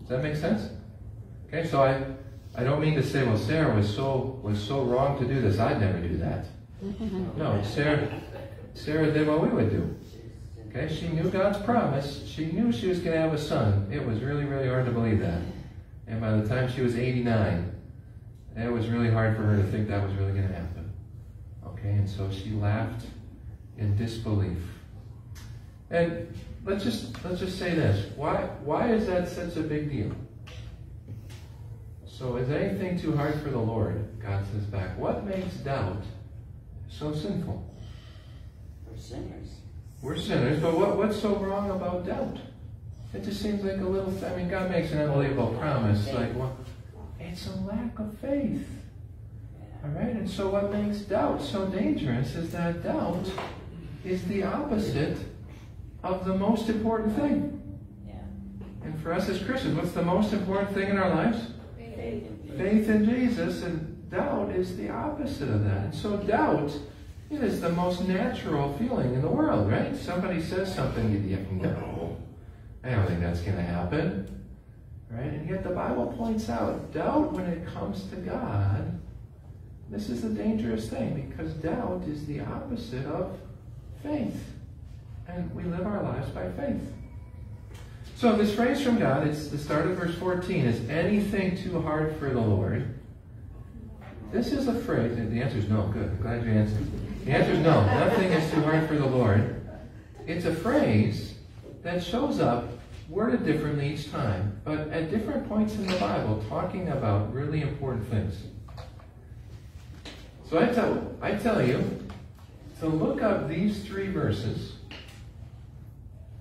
Does that make sense? Okay, so I I don't mean to say, well, Sarah was so was so wrong to do this. I'd never do that. No, Sarah Sarah did what we would do. Okay, she knew God's promise. She knew she was going to have a son. It was really, really hard to believe that. And by the time she was 89, it was really hard for her to think that was really going to happen. Okay, and so she laughed in disbelief. And let's just let's just say this. Why why is that such a big deal? So is anything too hard for the Lord? God says back. What makes doubt so sinful? We're sinners. We're sinners, but what, what's so wrong about doubt? It just seems like a little. I mean, God makes an unbelievable promise. Like, well, it's a lack of faith. All right, and so what makes doubt so dangerous is that doubt is the opposite of the most important thing. Yeah. And for us as Christians, what's the most important thing in our lives? Faith. In Jesus, and doubt is the opposite of that. And so doubt is the most natural feeling in the world, right? Somebody says something, you think, no, I don't think that's going to happen. Right? And yet the Bible points out doubt when it comes to God, this is a dangerous thing because doubt is the opposite of faith. And we live our lives by faith. So this phrase from God, it's the start of verse 14, is anything too hard for the Lord? This is a phrase, the answer is no. Good. Glad you answered. The answer is no. Nothing is too hard for the Lord. It's a phrase that shows up worded differently each time, but at different points in the Bible, talking about really important things. So I tell, I tell you to look up these three verses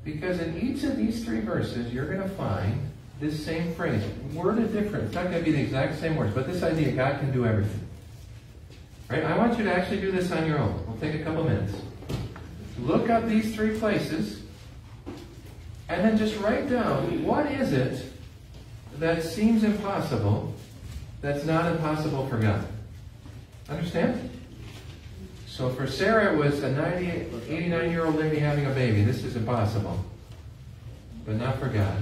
because in each of these three verses you're going to find this same phrase, worded different. It's not going to be the exact same words, but this idea God can do everything. Right? I want you to actually do this on your own. We'll take a couple minutes. Look up these three places and then just write down what is it that seems impossible that's not impossible for God. Understand? So for Sarah, it was a 90, 89 year old lady having a baby. This is impossible. But not for God.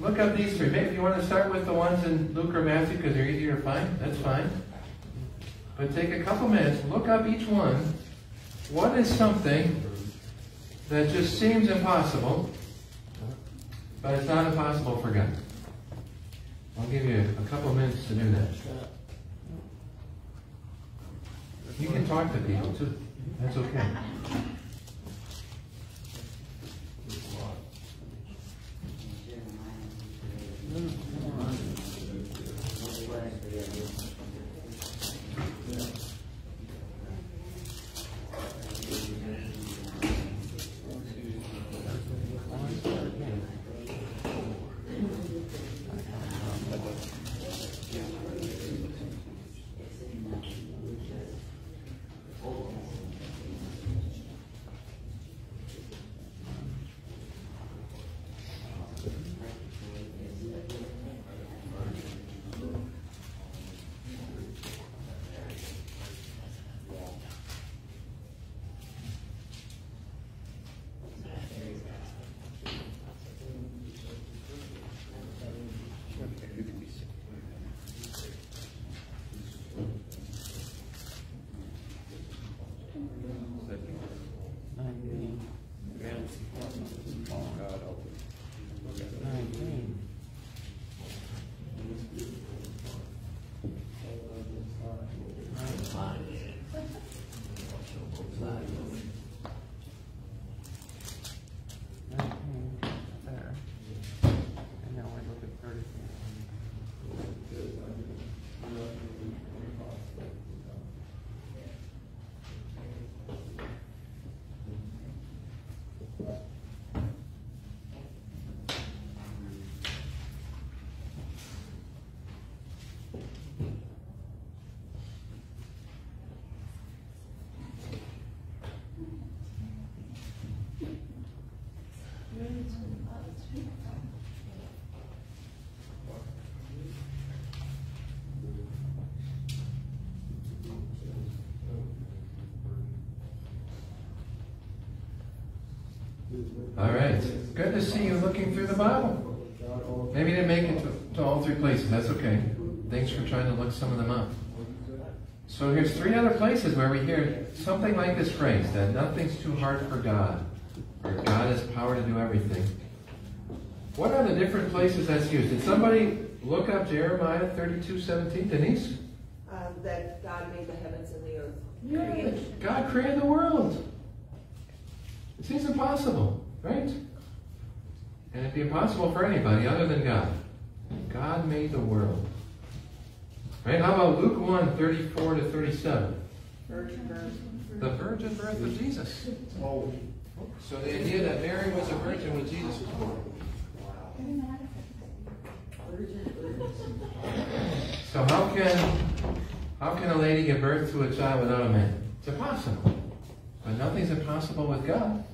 Look up these three. Maybe you want to start with the ones in Luke or Matthew because they're easier to find, that's fine. But take a couple minutes, look up each one. What is something that just seems impossible, but it's not impossible for God? I'll give you a couple minutes to do that. You can talk to people too. That's okay. All right. Good to see you looking through the Bible. Maybe you didn't make it to, to all three places. That's okay. Thanks for trying to look some of them up. So here's three other places where we hear something like this phrase that nothing's too hard for God, or God has power to do everything. What are the different places that's used? Did somebody look up Jeremiah 32, 17? Denise? Um, that God made the heavens and the earth. Yeah, God created the world. It seems impossible, right? And it'd be impossible for anybody other than God. God made the world. Right? How about Luke 1, 34 to 37? Virgin birth. The virgin birth of Jesus. Oh. So the idea that Mary was a virgin when Jesus was born. So how can how can a lady give birth to a child without a man? It's impossible. But nothing's impossible with God.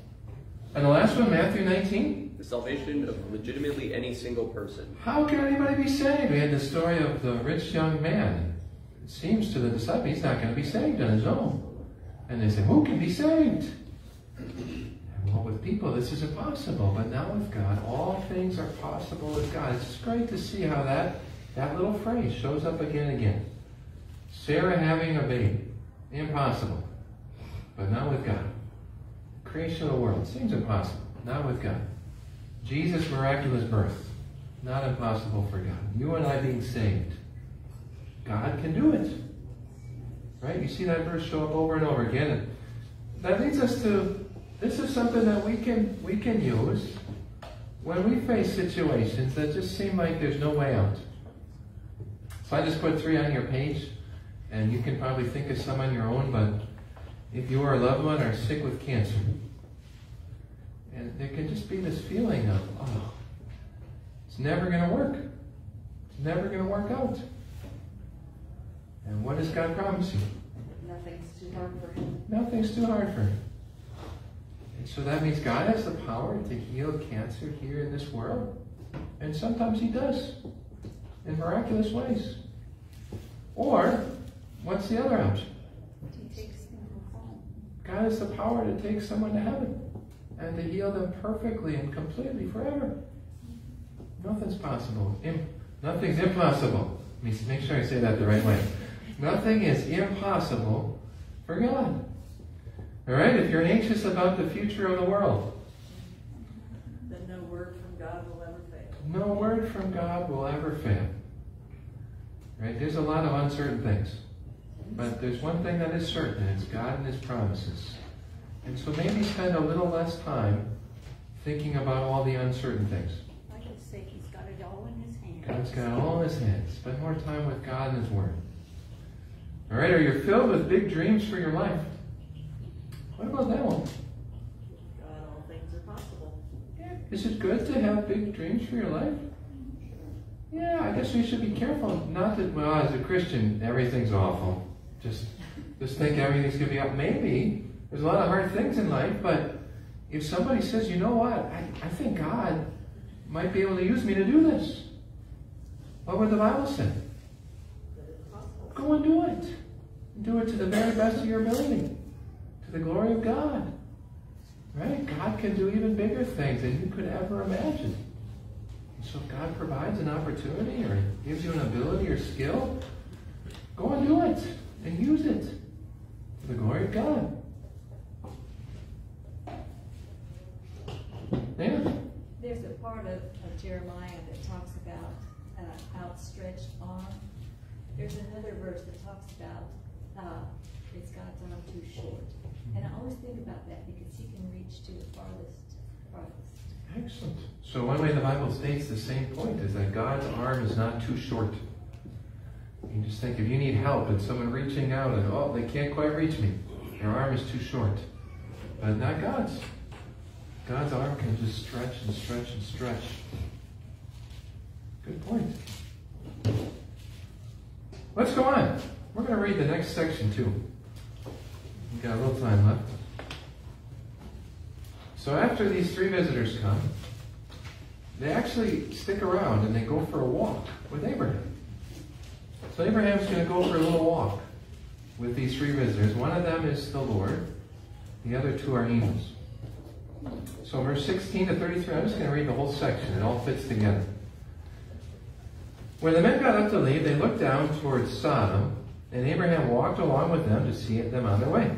And the last one, Matthew 19. The salvation of legitimately any single person. How can anybody be saved? We had the story of the rich young man. It seems to the disciples he's not going to be saved on his own. And they said, Who can be saved? And well, with people, this is impossible. But now with God, all things are possible with God. It's just great to see how that, that little phrase shows up again and again. Sarah having a baby. Impossible. But not with God. Creation of the world. Seems impossible. Not with God. Jesus' miraculous birth. Not impossible for God. You and I being saved. God can do it. Right? You see that verse show up over and over again. And that leads us to this is something that we can we can use when we face situations that just seem like there's no way out. So I just put three on your page. And you can probably think of some on your own, but if you or a loved one are sick with cancer, and there can just be this feeling of, oh, it's never going to work. It's never going to work out. And what does God promise you? Nothing's too hard for him. Nothing's too hard for him. And so that means God has the power to heal cancer here in this world. And sometimes he does in miraculous ways. Or, what's the other option? He takes them home. God has the power to take someone to heaven and to heal them perfectly and completely forever. Nothing's possible. Im- nothing's impossible. Let me make sure I say that the right way. Nothing is impossible for God. All right? If you're anxious about the future of the world, Then no word from God will ever fail. no word from God will ever fail. Right? There's a lot of uncertain things. But there's one thing that is certain, and it's God and His promises. And so maybe spend a little less time thinking about all the uncertain things. I just say he's got it all in his hands. God's got it all in His hands. Spend more time with God and His Word. All right, are you filled with big dreams for your life? What about that one? God, all things are possible. Is it good to have big dreams for your life? Yeah, I guess we should be careful. Not that, well, as a Christian, everything's awful. Just, just think everything's going to be up. Maybe. There's a lot of hard things in life, but if somebody says, you know what, I, I think God might be able to use me to do this, what would the Bible say? Go and do it. Do it to the very best of your ability, to the glory of God. Right? God can do even bigger things than you could ever imagine. So if God provides an opportunity or gives you an ability or skill, go and do it and use it to the glory of God. Yeah. There's a part of, of Jeremiah that talks about uh, outstretched arm. There's another verse that talks about uh, it's God's arm too short. And I always think about that because he can reach to the farthest, farthest. Excellent. So one way the Bible states the same point is that God's arm is not too short. You just think if you need help and someone reaching out and oh they can't quite reach me, their arm is too short. But not God's. God's arm can just stretch and stretch and stretch. Good point. Let's go on. We're going to read the next section too. We've got a little time left. So after these three visitors come, they actually stick around and they go for a walk with Abraham. So Abraham's going to go for a little walk with these three visitors. One of them is the Lord, the other two are angels. So verse 16 to 33, I'm just going to read the whole section. It all fits together. When the men got up to leave, they looked down towards Sodom, and Abraham walked along with them to see them on their way.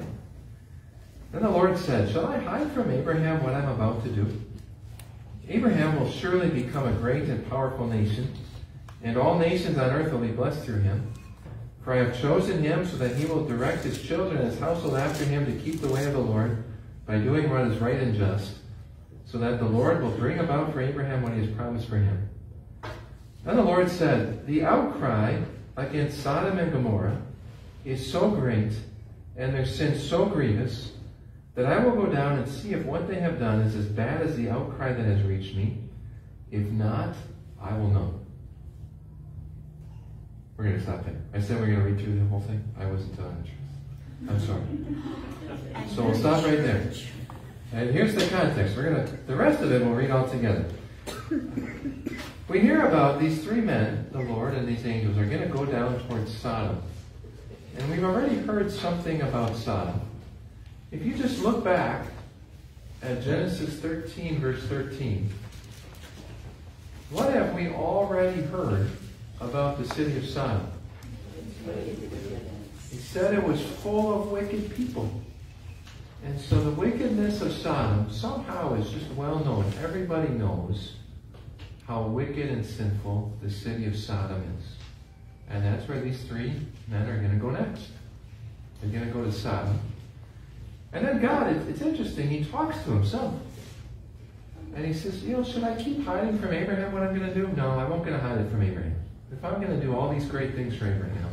Then the Lord said, Shall I hide from Abraham what I'm about to do? Abraham will surely become a great and powerful nation, and all nations on earth will be blessed through him. For I have chosen him so that he will direct his children and his household after him to keep the way of the Lord by doing what is right and just, so that the Lord will bring about for Abraham what he has promised for him. Then the Lord said, The outcry against Sodom and Gomorrah is so great, and their sin so grievous, that I will go down and see if what they have done is as bad as the outcry that has reached me. If not, I will know. We're going to stop there. I said we're going to read through the whole thing. I wasn't telling the truth. I'm sorry. So we'll stop right there. And here's the context. We're gonna the rest of it we'll read all together. We hear about these three men, the Lord and these angels, are going to go down towards Sodom. And we've already heard something about Sodom. If you just look back at Genesis 13, verse 13, what have we already heard about the city of Sodom? He said it was full of wicked people. And so the wickedness of Sodom somehow is just well known. Everybody knows how wicked and sinful the city of Sodom is. And that's where these three men are going to go next. They're going to go to Sodom. And then God, it, it's interesting, he talks to himself. And he says, you know, should I keep hiding from Abraham what I'm going to do? No, I won't going to hide it from Abraham. If I'm going to do all these great things for Abraham,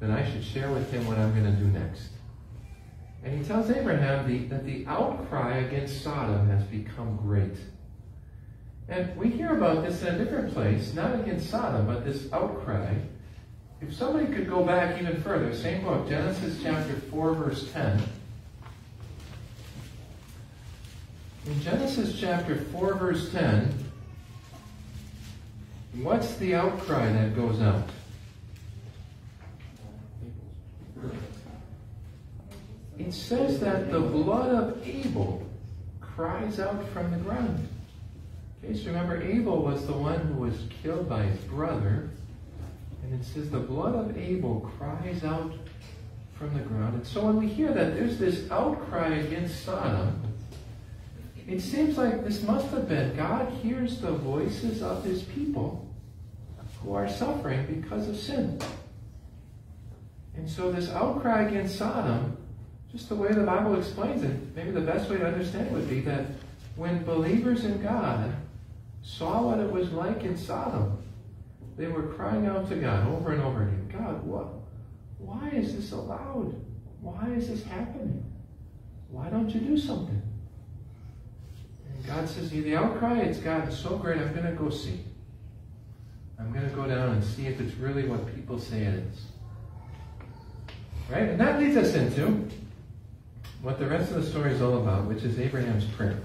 then I should share with him what I'm going to do next. And he tells Abraham the, that the outcry against Sodom has become great. And we hear about this in a different place, not against Sodom, but this outcry. If somebody could go back even further, same book, Genesis chapter 4, verse 10. In Genesis chapter 4, verse 10, what's the outcry that goes out? It says that the blood of Abel cries out from the ground. Okay, so remember, Abel was the one who was killed by his brother. And it says the blood of Abel cries out from the ground. And so when we hear that there's this outcry against Sodom, it seems like this must have been God hears the voices of his people who are suffering because of sin. And so this outcry against Sodom, just the way the Bible explains it, maybe the best way to understand it would be that when believers in God saw what it was like in Sodom, they were crying out to God over and over again, God, what? Why is this allowed? Why is this happening? Why don't you do something? And God says, the outcry, it's gotten so great, I'm going to go see. I'm going to go down and see if it's really what people say it is. Right? And that leads us into what the rest of the story is all about, which is Abraham's prayer.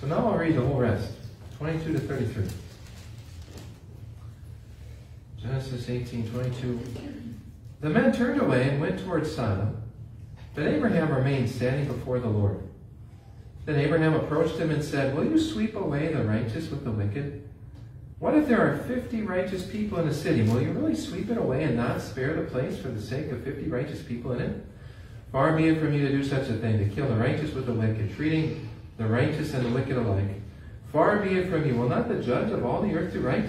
So now I'll read the whole rest, 22 to 33. Genesis 18, 22. The men turned away and went towards Sodom, but Abraham remained standing before the Lord. Then Abraham approached him and said, Will you sweep away the righteous with the wicked? What if there are fifty righteous people in a city? Will you really sweep it away and not spare the place for the sake of fifty righteous people in it? Far be it from you to do such a thing, to kill the righteous with the wicked, treating the righteous and the wicked alike. Far be it from you. Will not the judge of all the earth do right?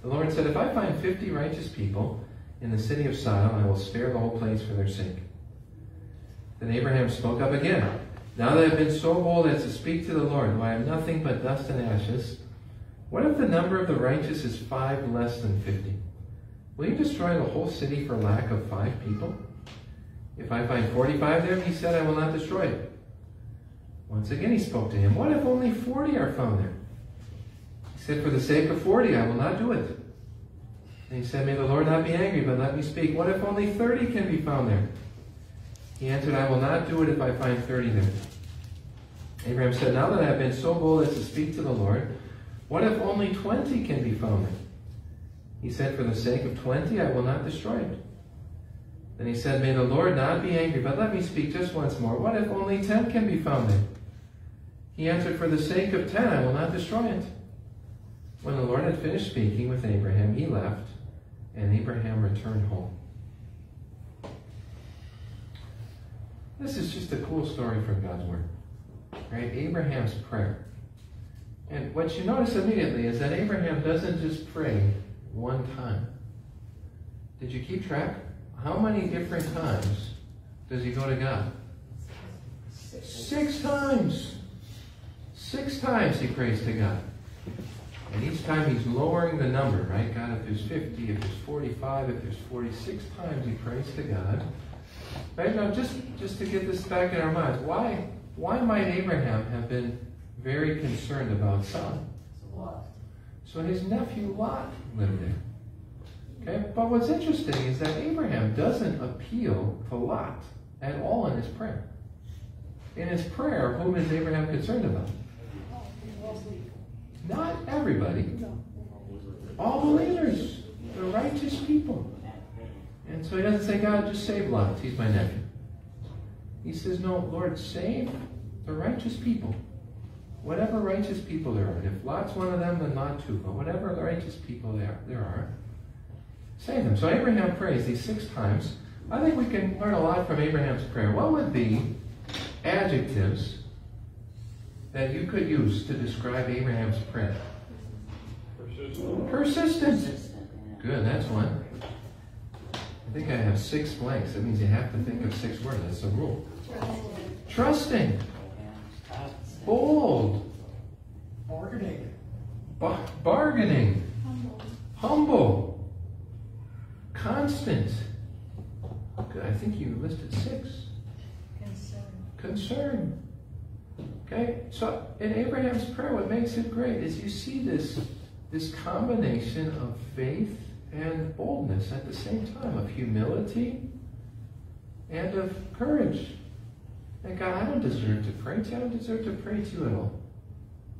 The Lord said, If I find fifty righteous people in the city of Sodom, I will spare the whole place for their sake. Then Abraham spoke up again. Now that I have been so bold as to speak to the Lord, who I am nothing but dust and ashes, what if the number of the righteous is five less than fifty? Will you destroy the whole city for lack of five people? If I find forty-five there, he said, I will not destroy it. Once again he spoke to him, What if only forty are found there? He said, For the sake of forty, I will not do it. And he said, May the Lord not be angry, but let me speak. What if only thirty can be found there? He answered, I will not do it if I find thirty there. Abraham said, Now that I have been so bold as to speak to the Lord, what if only twenty can be found? He said, For the sake of twenty, I will not destroy it. Then he said, May the Lord not be angry, but let me speak just once more. What if only ten can be found? He answered, For the sake of ten, I will not destroy it. When the Lord had finished speaking with Abraham, he left, and Abraham returned home. This is just a cool story from God's Word. Right? Abraham's prayer. And what you notice immediately is that Abraham doesn't just pray one time. Did you keep track? How many different times does he go to God? Six times. Six times he prays to God. And each time he's lowering the number, right? God, if there's 50, if there's 45, if there's 46 times he prays to God. Right now, just, just to get this back in our minds, why, why might Abraham have been very concerned about Sodom? So his nephew Lot lived there. Okay? But what's interesting is that Abraham doesn't appeal to Lot at all in his prayer. In his prayer, whom is Abraham concerned about? Not everybody. All believers. The righteous people. And so he doesn't say, God, just save Lot. He's my nephew. He says, no, Lord, save the righteous people. Whatever righteous people there are. And if Lot's one of them, then Lot too. But whatever righteous people there, there are, save them. So Abraham prays these six times. I think we can learn a lot from Abraham's prayer. What would be adjectives that you could use to describe Abraham's prayer? Persistent. Persistent. Good, that's one. I think I have six blanks. That means you have to think of six words. That's a rule. Trusting. Bold. Bargaining. Ba- bargaining. Humble. constant. Good, I think you listed six. Concern. Concern. Okay, so in Abraham's prayer, what makes it great is you see this, this combination of faith and boldness at the same time, of humility and of courage. And God, I don't deserve to pray to you. I don't deserve to pray to you at all.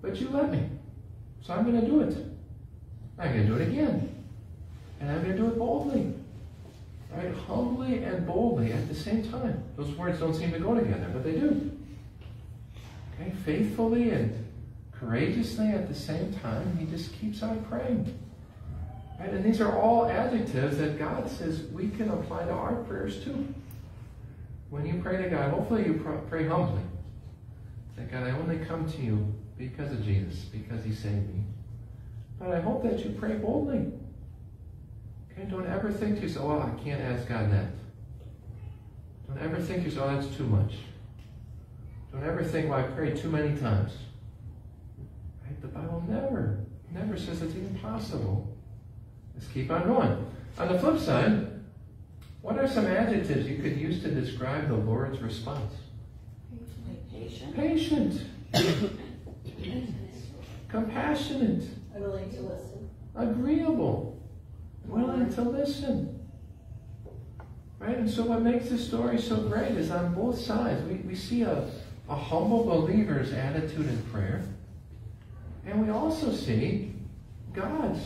But you let me. So I'm going to do it. I'm going to do it again. And I'm going to do it boldly. Right? Humbly and boldly at the same time. Those words don't seem to go together, but they do. Okay? Faithfully and courageously at the same time, he just keeps on praying. Right? And these are all adjectives that God says we can apply to our prayers too. When you pray to God, hopefully you pray humbly. Say, God, I only come to you because of Jesus, because he saved me. But I hope that you pray boldly. Okay, don't ever think to yourself, oh, I can't ask God that. Don't ever think to yourself, oh, that's too much. Don't ever think, well, I prayed too many times. Right? The Bible never, never says it's impossible. possible. Let's keep on going. On the flip side, what are some adjectives you could use to describe the Lord's response? Patient. Patient. Compassionate. Willing to listen. Agreeable. Willing to listen. Right? And so what makes this story so great is on both sides, we, we see a, a humble believer's attitude in prayer. And we also see God's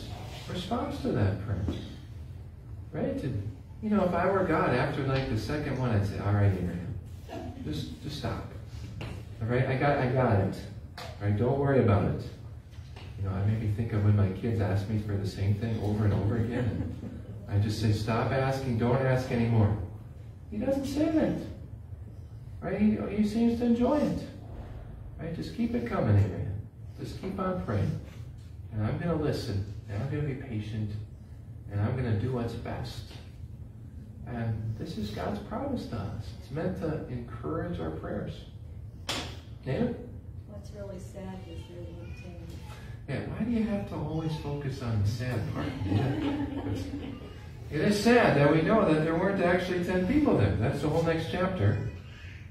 response to that prayer. Right? To, you know, if I were God, after like the second one, I'd say, all right, Abraham, just, just stop. All right, I got, I got it. All right, don't worry about it. You know, I maybe think of when my kids ask me for the same thing over and over again. I just say, stop asking, don't ask anymore. He doesn't say that. Right? He, he seems to enjoy it. Right? Just keep it coming, Abraham. Just keep on praying. And I'm going to listen. And I'm going to be patient. And I'm going to do what's best. And this is God's promise to us. It's meant to encourage our prayers. Nana? What's really sad is ten. Yeah, why do you have to always focus on the sad part? it is sad that we know that there weren't actually ten people there. That's the whole next chapter,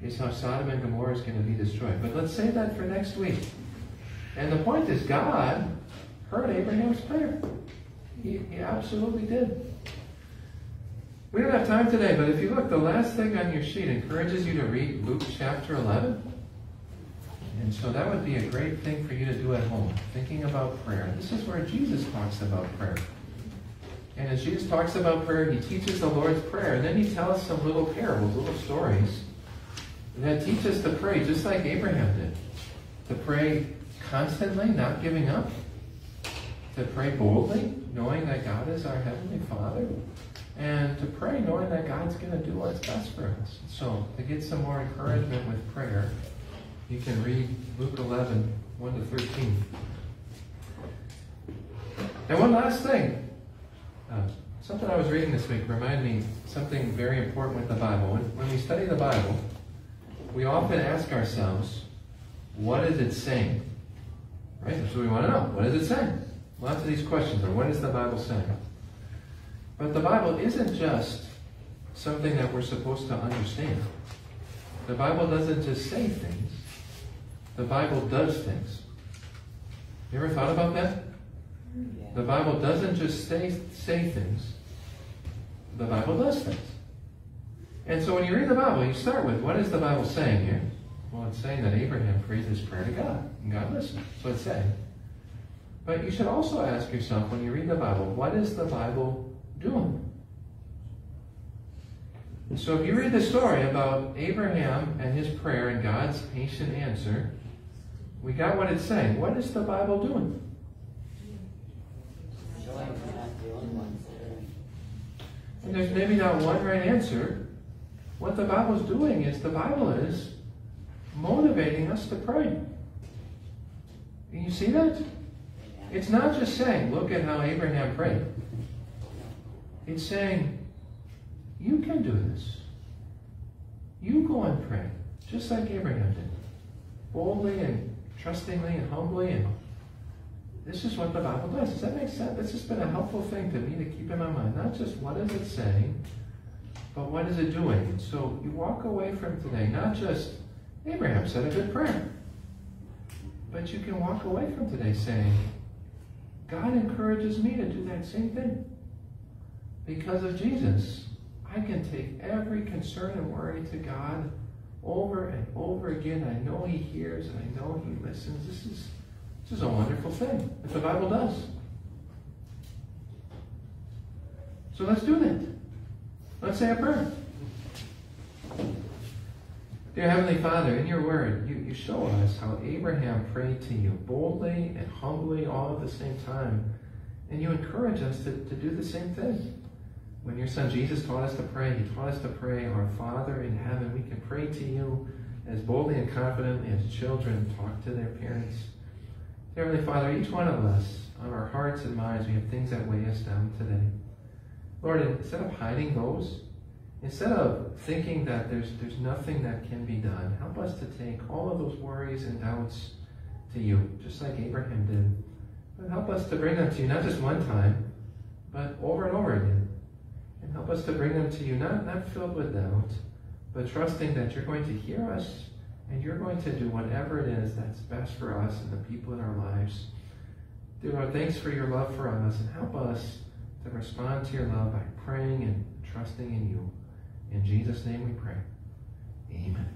is how Sodom and Gomorrah is going to be destroyed. But let's save that for next week. And the point is, God heard Abraham's prayer. He, he absolutely did. We don't have time today, but if you look, the last thing on your sheet encourages you to read Luke chapter 11. And so that would be a great thing for you to do at home, thinking about prayer. This is where Jesus talks about prayer. And as Jesus talks about prayer, he teaches the Lord's Prayer. And then he tells some little parables, little stories that teach us to pray just like Abraham did. To pray constantly, not giving up. To pray boldly, knowing that God is our Heavenly Father and to pray knowing that God's going to do what's best for us. So, to get some more encouragement with prayer, you can read Luke 11, 1 to 13. And one last thing. Uh, something I was reading this week reminded me something very important with the Bible. When, when we study the Bible, we often ask ourselves, what is it saying? Right? That's what we want to know. What is it saying? Lots of these questions are, what is the Bible saying? But the Bible isn't just something that we're supposed to understand. The Bible doesn't just say things. The Bible does things. You ever thought about that? Yeah. The Bible doesn't just say, say things. The Bible does things. And so when you read the Bible, you start with, what is the Bible saying here? Well, it's saying that Abraham prayed this prayer to God, and God listened. So it's saying. But you should also ask yourself, when you read the Bible, what is the Bible And so if you read the story about Abraham and his prayer and God's patient answer, we got what it's saying. What is the Bible doing? And there's maybe not one right answer. What the Bible's doing is the Bible is motivating us to pray. Can you see that? It's not just saying, look at how Abraham prayed. It's saying, you can do this. You go and pray, just like Abraham did. Boldly and trustingly and humbly and this is what the Bible does. Does that make sense? This has been a helpful thing to me to keep in my mind. Not just what is it saying, but what is it doing? So you walk away from today, not just Abraham said a good prayer, but you can walk away from today saying, God encourages me to do that same thing. Because of Jesus, I can take every concern and worry to God over and over again. I know He hears and I know He listens. This is, this is a wonderful thing that the Bible does. So let's do that. Let's say a prayer. Dear Heavenly Father, in your word, you, you show us how Abraham prayed to you boldly and humbly all at the same time. And you encourage us to, to do the same thing. When your son Jesus taught us to pray, he taught us to pray, Our Father in heaven. We can pray to you as boldly and confidently as children talk to their parents. Heavenly Father, each one of us, on our hearts and minds, we have things that weigh us down today. Lord, instead of hiding those, instead of thinking that there's, there's nothing that can be done, help us to take all of those worries and doubts to you, just like Abraham did. But help us to bring them to you, not just one time, but over and over again. And help us to bring them to you, not, not filled with doubt, but trusting that you're going to hear us and you're going to do whatever it is that's best for us and the people in our lives. Dear Lord, thanks for your love for us and help us to respond to your love by praying and trusting in you. In Jesus' name we pray. Amen.